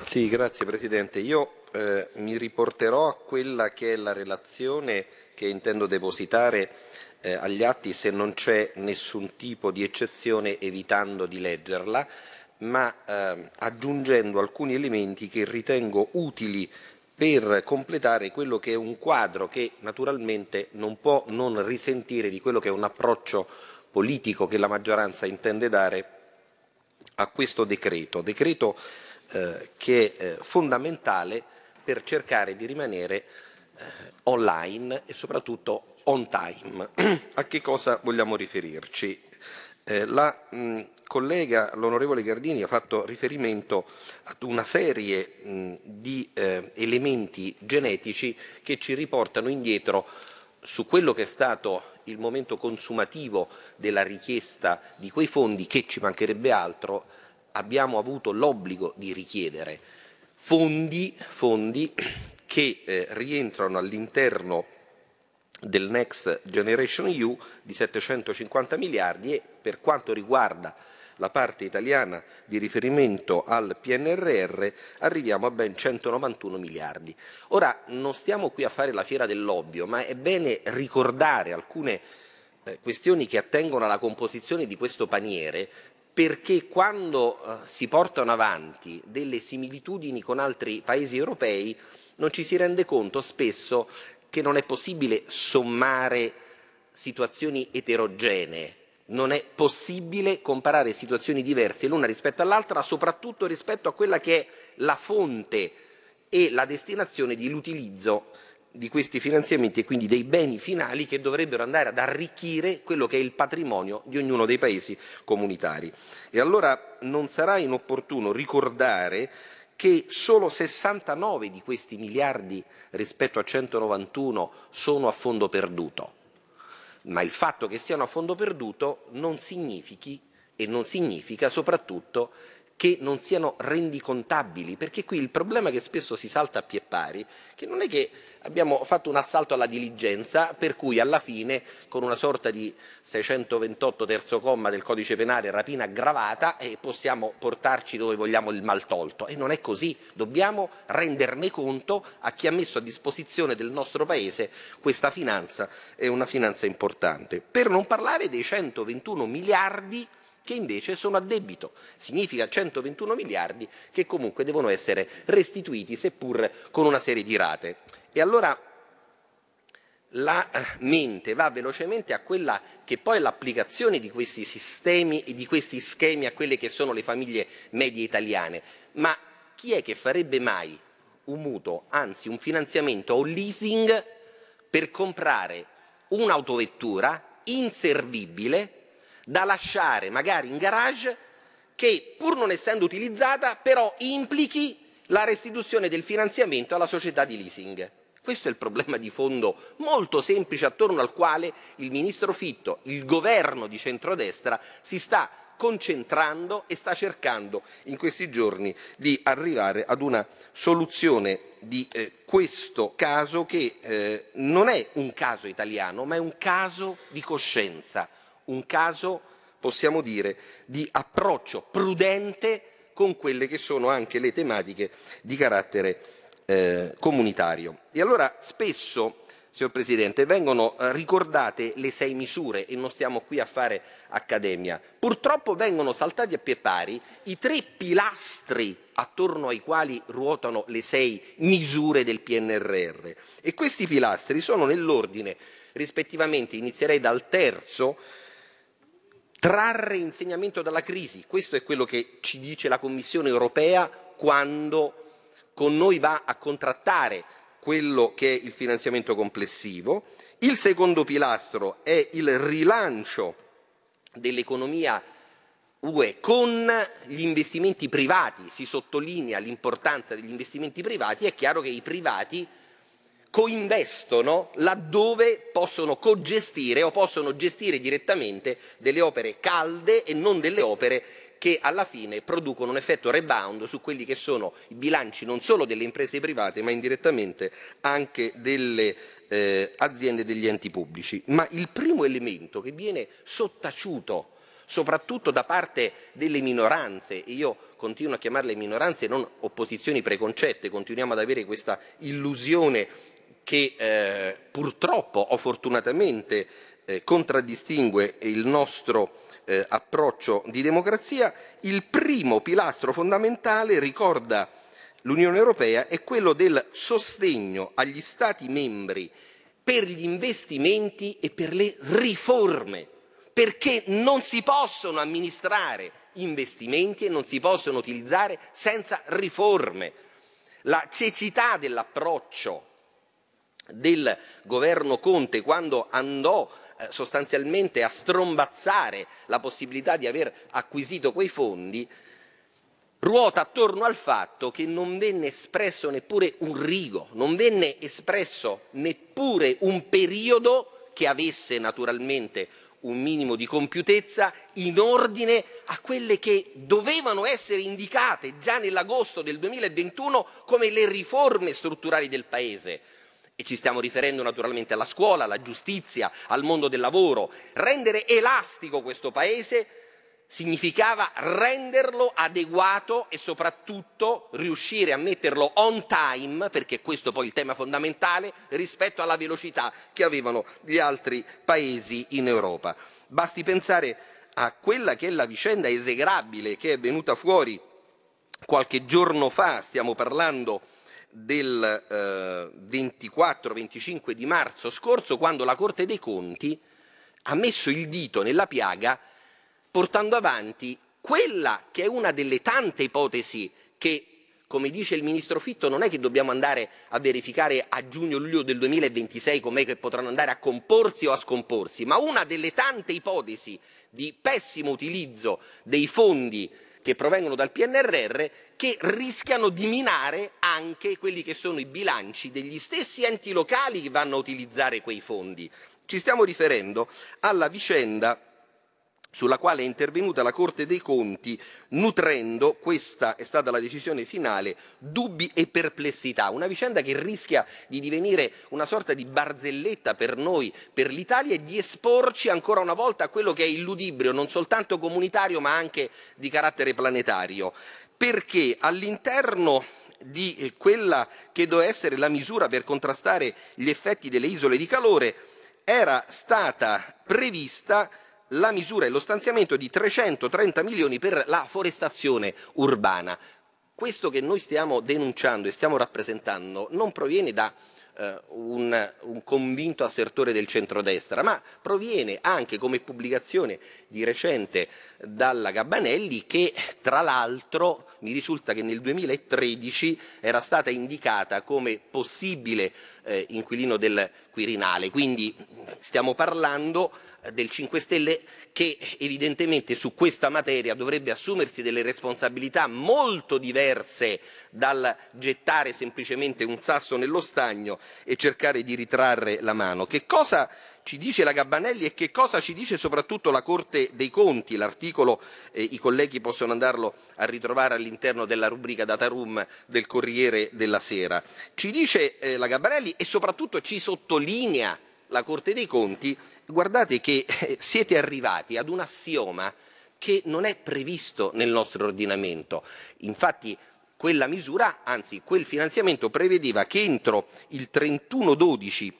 Sì, grazie Presidente. Io eh, mi riporterò a quella che è la relazione che intendo depositare eh, agli atti se non c'è nessun tipo di eccezione evitando di leggerla, ma eh, aggiungendo alcuni elementi che ritengo utili per completare quello che è un quadro che naturalmente non può non risentire di quello che è un approccio politico che la maggioranza intende dare a questo decreto, decreto eh, che è eh, fondamentale per cercare di rimanere eh, online e soprattutto on time. [clears throat] A che cosa vogliamo riferirci? Eh, la mh, collega, l'onorevole Gardini, ha fatto riferimento ad una serie mh, di eh, elementi genetici che ci riportano indietro su quello che è stato il momento consumativo della richiesta di quei fondi che ci mancherebbe altro abbiamo avuto l'obbligo di richiedere fondi, fondi che eh, rientrano all'interno del Next Generation EU di 750 miliardi e per quanto riguarda la parte italiana di riferimento al PNRR arriviamo a ben 191 miliardi. Ora non stiamo qui a fare la fiera dell'ovvio, ma è bene ricordare alcune eh, questioni che attengono alla composizione di questo paniere perché quando eh, si portano avanti delle similitudini con altri paesi europei non ci si rende conto spesso che non è possibile sommare situazioni eterogenee, non è possibile comparare situazioni diverse l'una rispetto all'altra, soprattutto rispetto a quella che è la fonte e la destinazione dell'utilizzo di questi finanziamenti e quindi dei beni finali che dovrebbero andare ad arricchire quello che è il patrimonio di ognuno dei paesi comunitari. E allora non sarà inopportuno ricordare che solo 69 di questi miliardi rispetto a 191 sono a fondo perduto. Ma il fatto che siano a fondo perduto non significhi e non significa soprattutto che non siano rendicontabili, perché qui il problema che spesso si salta a pie pari, che non è che abbiamo fatto un assalto alla diligenza per cui alla fine con una sorta di 628 terzo comma del codice penale rapina aggravata e possiamo portarci dove vogliamo il mal tolto e non è così, dobbiamo renderne conto a chi ha messo a disposizione del nostro Paese questa finanza, è una finanza importante. Per non parlare dei 121 miliardi che invece sono a debito. Significa 121 miliardi che comunque devono essere restituiti, seppur con una serie di rate. E allora la eh, mente va velocemente a quella che poi è l'applicazione di questi sistemi e di questi schemi a quelle che sono le famiglie medie italiane. Ma chi è che farebbe mai un mutuo, anzi un finanziamento o un leasing per comprare un'autovettura inservibile da lasciare magari in garage che pur non essendo utilizzata però implichi la restituzione del finanziamento alla società di leasing. Questo è il problema di fondo molto semplice attorno al quale il ministro Fitto, il governo di centrodestra si sta concentrando e sta cercando in questi giorni di arrivare ad una soluzione di eh, questo caso che eh, non è un caso italiano, ma è un caso di coscienza, un caso, possiamo dire, di approccio prudente con quelle che sono anche le tematiche di carattere eh, comunitario. E allora spesso signor Presidente, vengono ricordate le sei misure e non stiamo qui a fare accademia. Purtroppo vengono saltati a pie pari i tre pilastri attorno ai quali ruotano le sei misure del PNRR e questi pilastri sono nell'ordine rispettivamente, inizierei dal terzo, trarre insegnamento dalla crisi. Questo è quello che ci dice la Commissione europea quando con noi va a contrattare quello che è il finanziamento complessivo. Il secondo pilastro è il rilancio dell'economia UE con gli investimenti privati, si sottolinea l'importanza degli investimenti privati, è chiaro che i privati coinvestono laddove possono cogestire o possono gestire direttamente delle opere calde e non delle opere che alla fine producono un effetto rebound su quelli che sono i bilanci non solo delle imprese private ma indirettamente anche delle eh, aziende degli enti pubblici. Ma il primo elemento che viene sottaciuto soprattutto da parte delle minoranze, e io continuo a chiamarle minoranze e non opposizioni preconcette, continuiamo ad avere questa illusione che eh, purtroppo o fortunatamente eh, contraddistingue il nostro eh, approccio di democrazia, il primo pilastro fondamentale, ricorda l'Unione Europea, è quello del sostegno agli Stati membri per gli investimenti e per le riforme, perché non si possono amministrare investimenti e non si possono utilizzare senza riforme. La cecità dell'approccio del governo Conte quando andò eh, sostanzialmente a strombazzare la possibilità di aver acquisito quei fondi, ruota attorno al fatto che non venne espresso neppure un rigo, non venne espresso neppure un periodo che avesse naturalmente un minimo di compiutezza in ordine a quelle che dovevano essere indicate già nell'agosto del 2021 come le riforme strutturali del Paese e ci stiamo riferendo naturalmente alla scuola, alla giustizia, al mondo del lavoro. Rendere elastico questo Paese significava renderlo adeguato e soprattutto riuscire a metterlo on time, perché questo poi è il tema fondamentale, rispetto alla velocità che avevano gli altri paesi in Europa. Basti pensare a quella che è la vicenda esegrabile che è venuta fuori qualche giorno fa, stiamo parlando del eh, 24-25 di marzo scorso, quando la Corte dei Conti ha messo il dito nella piaga portando avanti quella che è una delle tante ipotesi che come dice il ministro Fitto, non è che dobbiamo andare a verificare a giugno-luglio del 2026 com'è che potranno andare a comporsi o a scomporsi, ma una delle tante ipotesi di pessimo utilizzo dei fondi che provengono dal PNRR che rischiano di minare anche quelli che sono i bilanci degli stessi enti locali che vanno a utilizzare quei fondi. Ci stiamo riferendo alla vicenda sulla quale è intervenuta la Corte dei Conti nutrendo, questa è stata la decisione finale, dubbi e perplessità, una vicenda che rischia di divenire una sorta di barzelletta per noi, per l'Italia e di esporci ancora una volta a quello che è il ludibrio non soltanto comunitario ma anche di carattere planetario, perché all'interno di eh, quella che doveva essere la misura per contrastare gli effetti delle isole di calore era stata prevista la misura e lo stanziamento di 330 milioni per la forestazione urbana. Questo che noi stiamo denunciando e stiamo rappresentando non proviene da eh, un, un, convinto assertore del centrodestra, ma proviene anche come pubblicazione di recente dalla Gabbanelli che tra l'altro mi risulta che nel 2013 era stata indicata come possibile eh, inquilino del Quirinale, quindi stiamo parlando del 5 Stelle che evidentemente su questa materia dovrebbe assumersi delle responsabilità molto diverse dal gettare semplicemente un sasso nello stagno e cercare di ritrarre la mano. Che cosa ci dice la Gabbanelli e che cosa ci dice soprattutto la Corte dei Conti? L'articolo eh, i colleghi possono andarlo a ritrovare all'interno della rubrica Data Room del Corriere della Sera. Ci dice eh, la Gabbanelli e soprattutto ci sottolinea la Corte dei Conti guardate che eh, siete arrivati ad un assioma che non è previsto nel nostro ordinamento. Infatti quella misura, anzi quel finanziamento prevedeva che entro il 31-12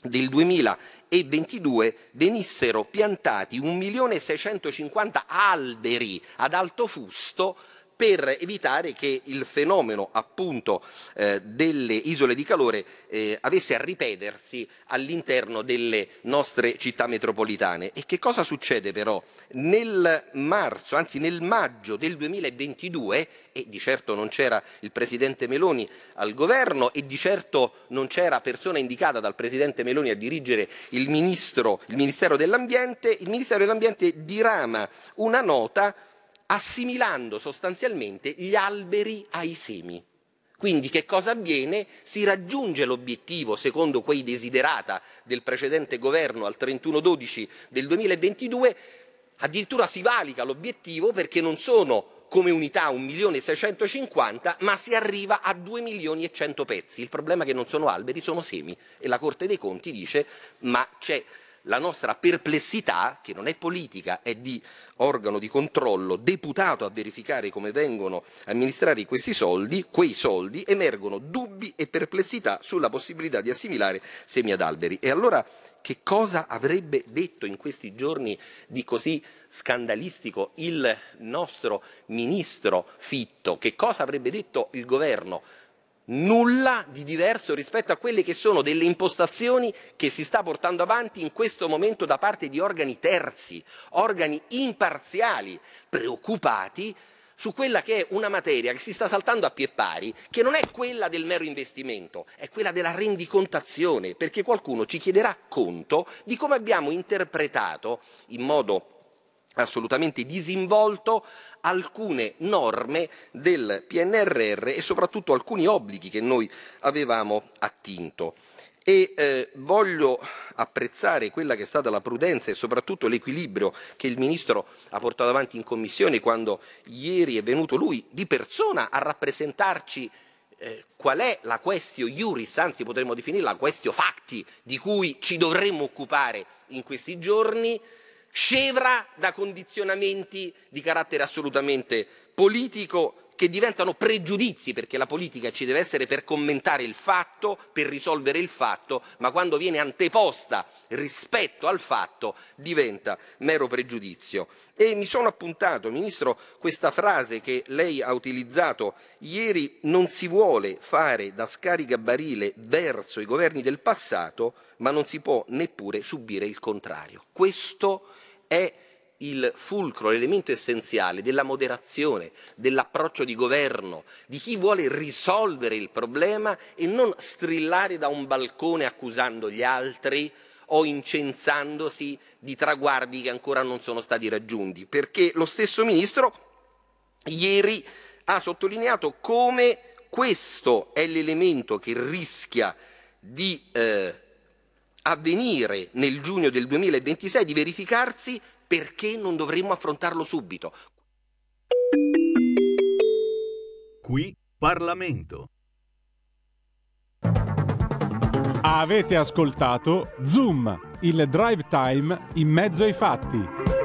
del 2022 venissero piantati 1.650.000 alberi ad alto fusto per evitare che il fenomeno appunto eh, delle isole di calore eh, avesse a ripetersi all'interno delle nostre città metropolitane. E che cosa succede però? Nel marzo, anzi nel maggio del 2022, e di certo non c'era il Presidente Meloni al governo e di certo non c'era persona indicata dal Presidente Meloni a dirigere il, ministro, il Ministero dell'Ambiente, il Ministero dell'Ambiente dirama una nota assimilando sostanzialmente gli alberi ai semi. Quindi che cosa avviene? Si raggiunge l'obiettivo, secondo quei desiderata del precedente governo al 31-12 del 2022, addirittura si valica l'obiettivo perché non sono come unità 1 milione 650, ma si arriva a 2 milioni e 100 pezzi. Il problema è che non sono alberi, sono semi. E la Corte dei Conti dice ma c'è la nostra perplessità, che non è politica, è di organo di controllo deputato a verificare come vengono amministrati questi soldi, quei soldi, emergono dubbi e perplessità sulla possibilità di assimilare semi ad alberi. E allora che cosa avrebbe detto in questi giorni di così scandalistico il nostro ministro Fitto? Che cosa avrebbe detto il governo? Nulla di diverso rispetto a quelle che sono delle impostazioni che si sta portando avanti in questo momento da parte di organi terzi, organi imparziali, preoccupati su quella che è una materia che si sta saltando a pie pari, che non è quella del mero investimento, è quella della rendicontazione, perché qualcuno ci chiederà conto di come abbiamo interpretato in modo assolutamente disinvolto alcune norme del PNRR e soprattutto alcuni obblighi che noi avevamo attinto. E eh, voglio apprezzare quella che è stata la prudenza e soprattutto l'equilibrio che il Ministro ha portato avanti in Commissione quando ieri è venuto lui di persona a rappresentarci eh, qual è la questio iuris, anzi potremmo definirla la questio facti, di cui ci dovremmo occupare in questi giorni, scevra da condizionamenti di carattere assolutamente politico che diventano pregiudizi, perché la politica ci deve essere per commentare il fatto, per risolvere il fatto, ma quando viene anteposta rispetto al fatto diventa mero pregiudizio. E mi sono appuntato, Ministro, questa frase che lei ha utilizzato ieri, non si vuole fare da scaricabarile verso i governi del passato, ma non si può neppure subire il contrario. Questo è il fulcro, l'elemento essenziale della moderazione, dell'approccio di governo, di chi vuole risolvere il problema e non strillare da un balcone accusando gli altri o incensandosi di traguardi che ancora non sono stati raggiunti, perché lo stesso Ministro ieri ha sottolineato come questo è l'elemento che rischia di eh, avvenire nel giugno del 2026, di verificarsi perché non dovremmo affrontarlo subito? Qui Parlamento. Avete ascoltato Zoom, il drive time in mezzo ai fatti.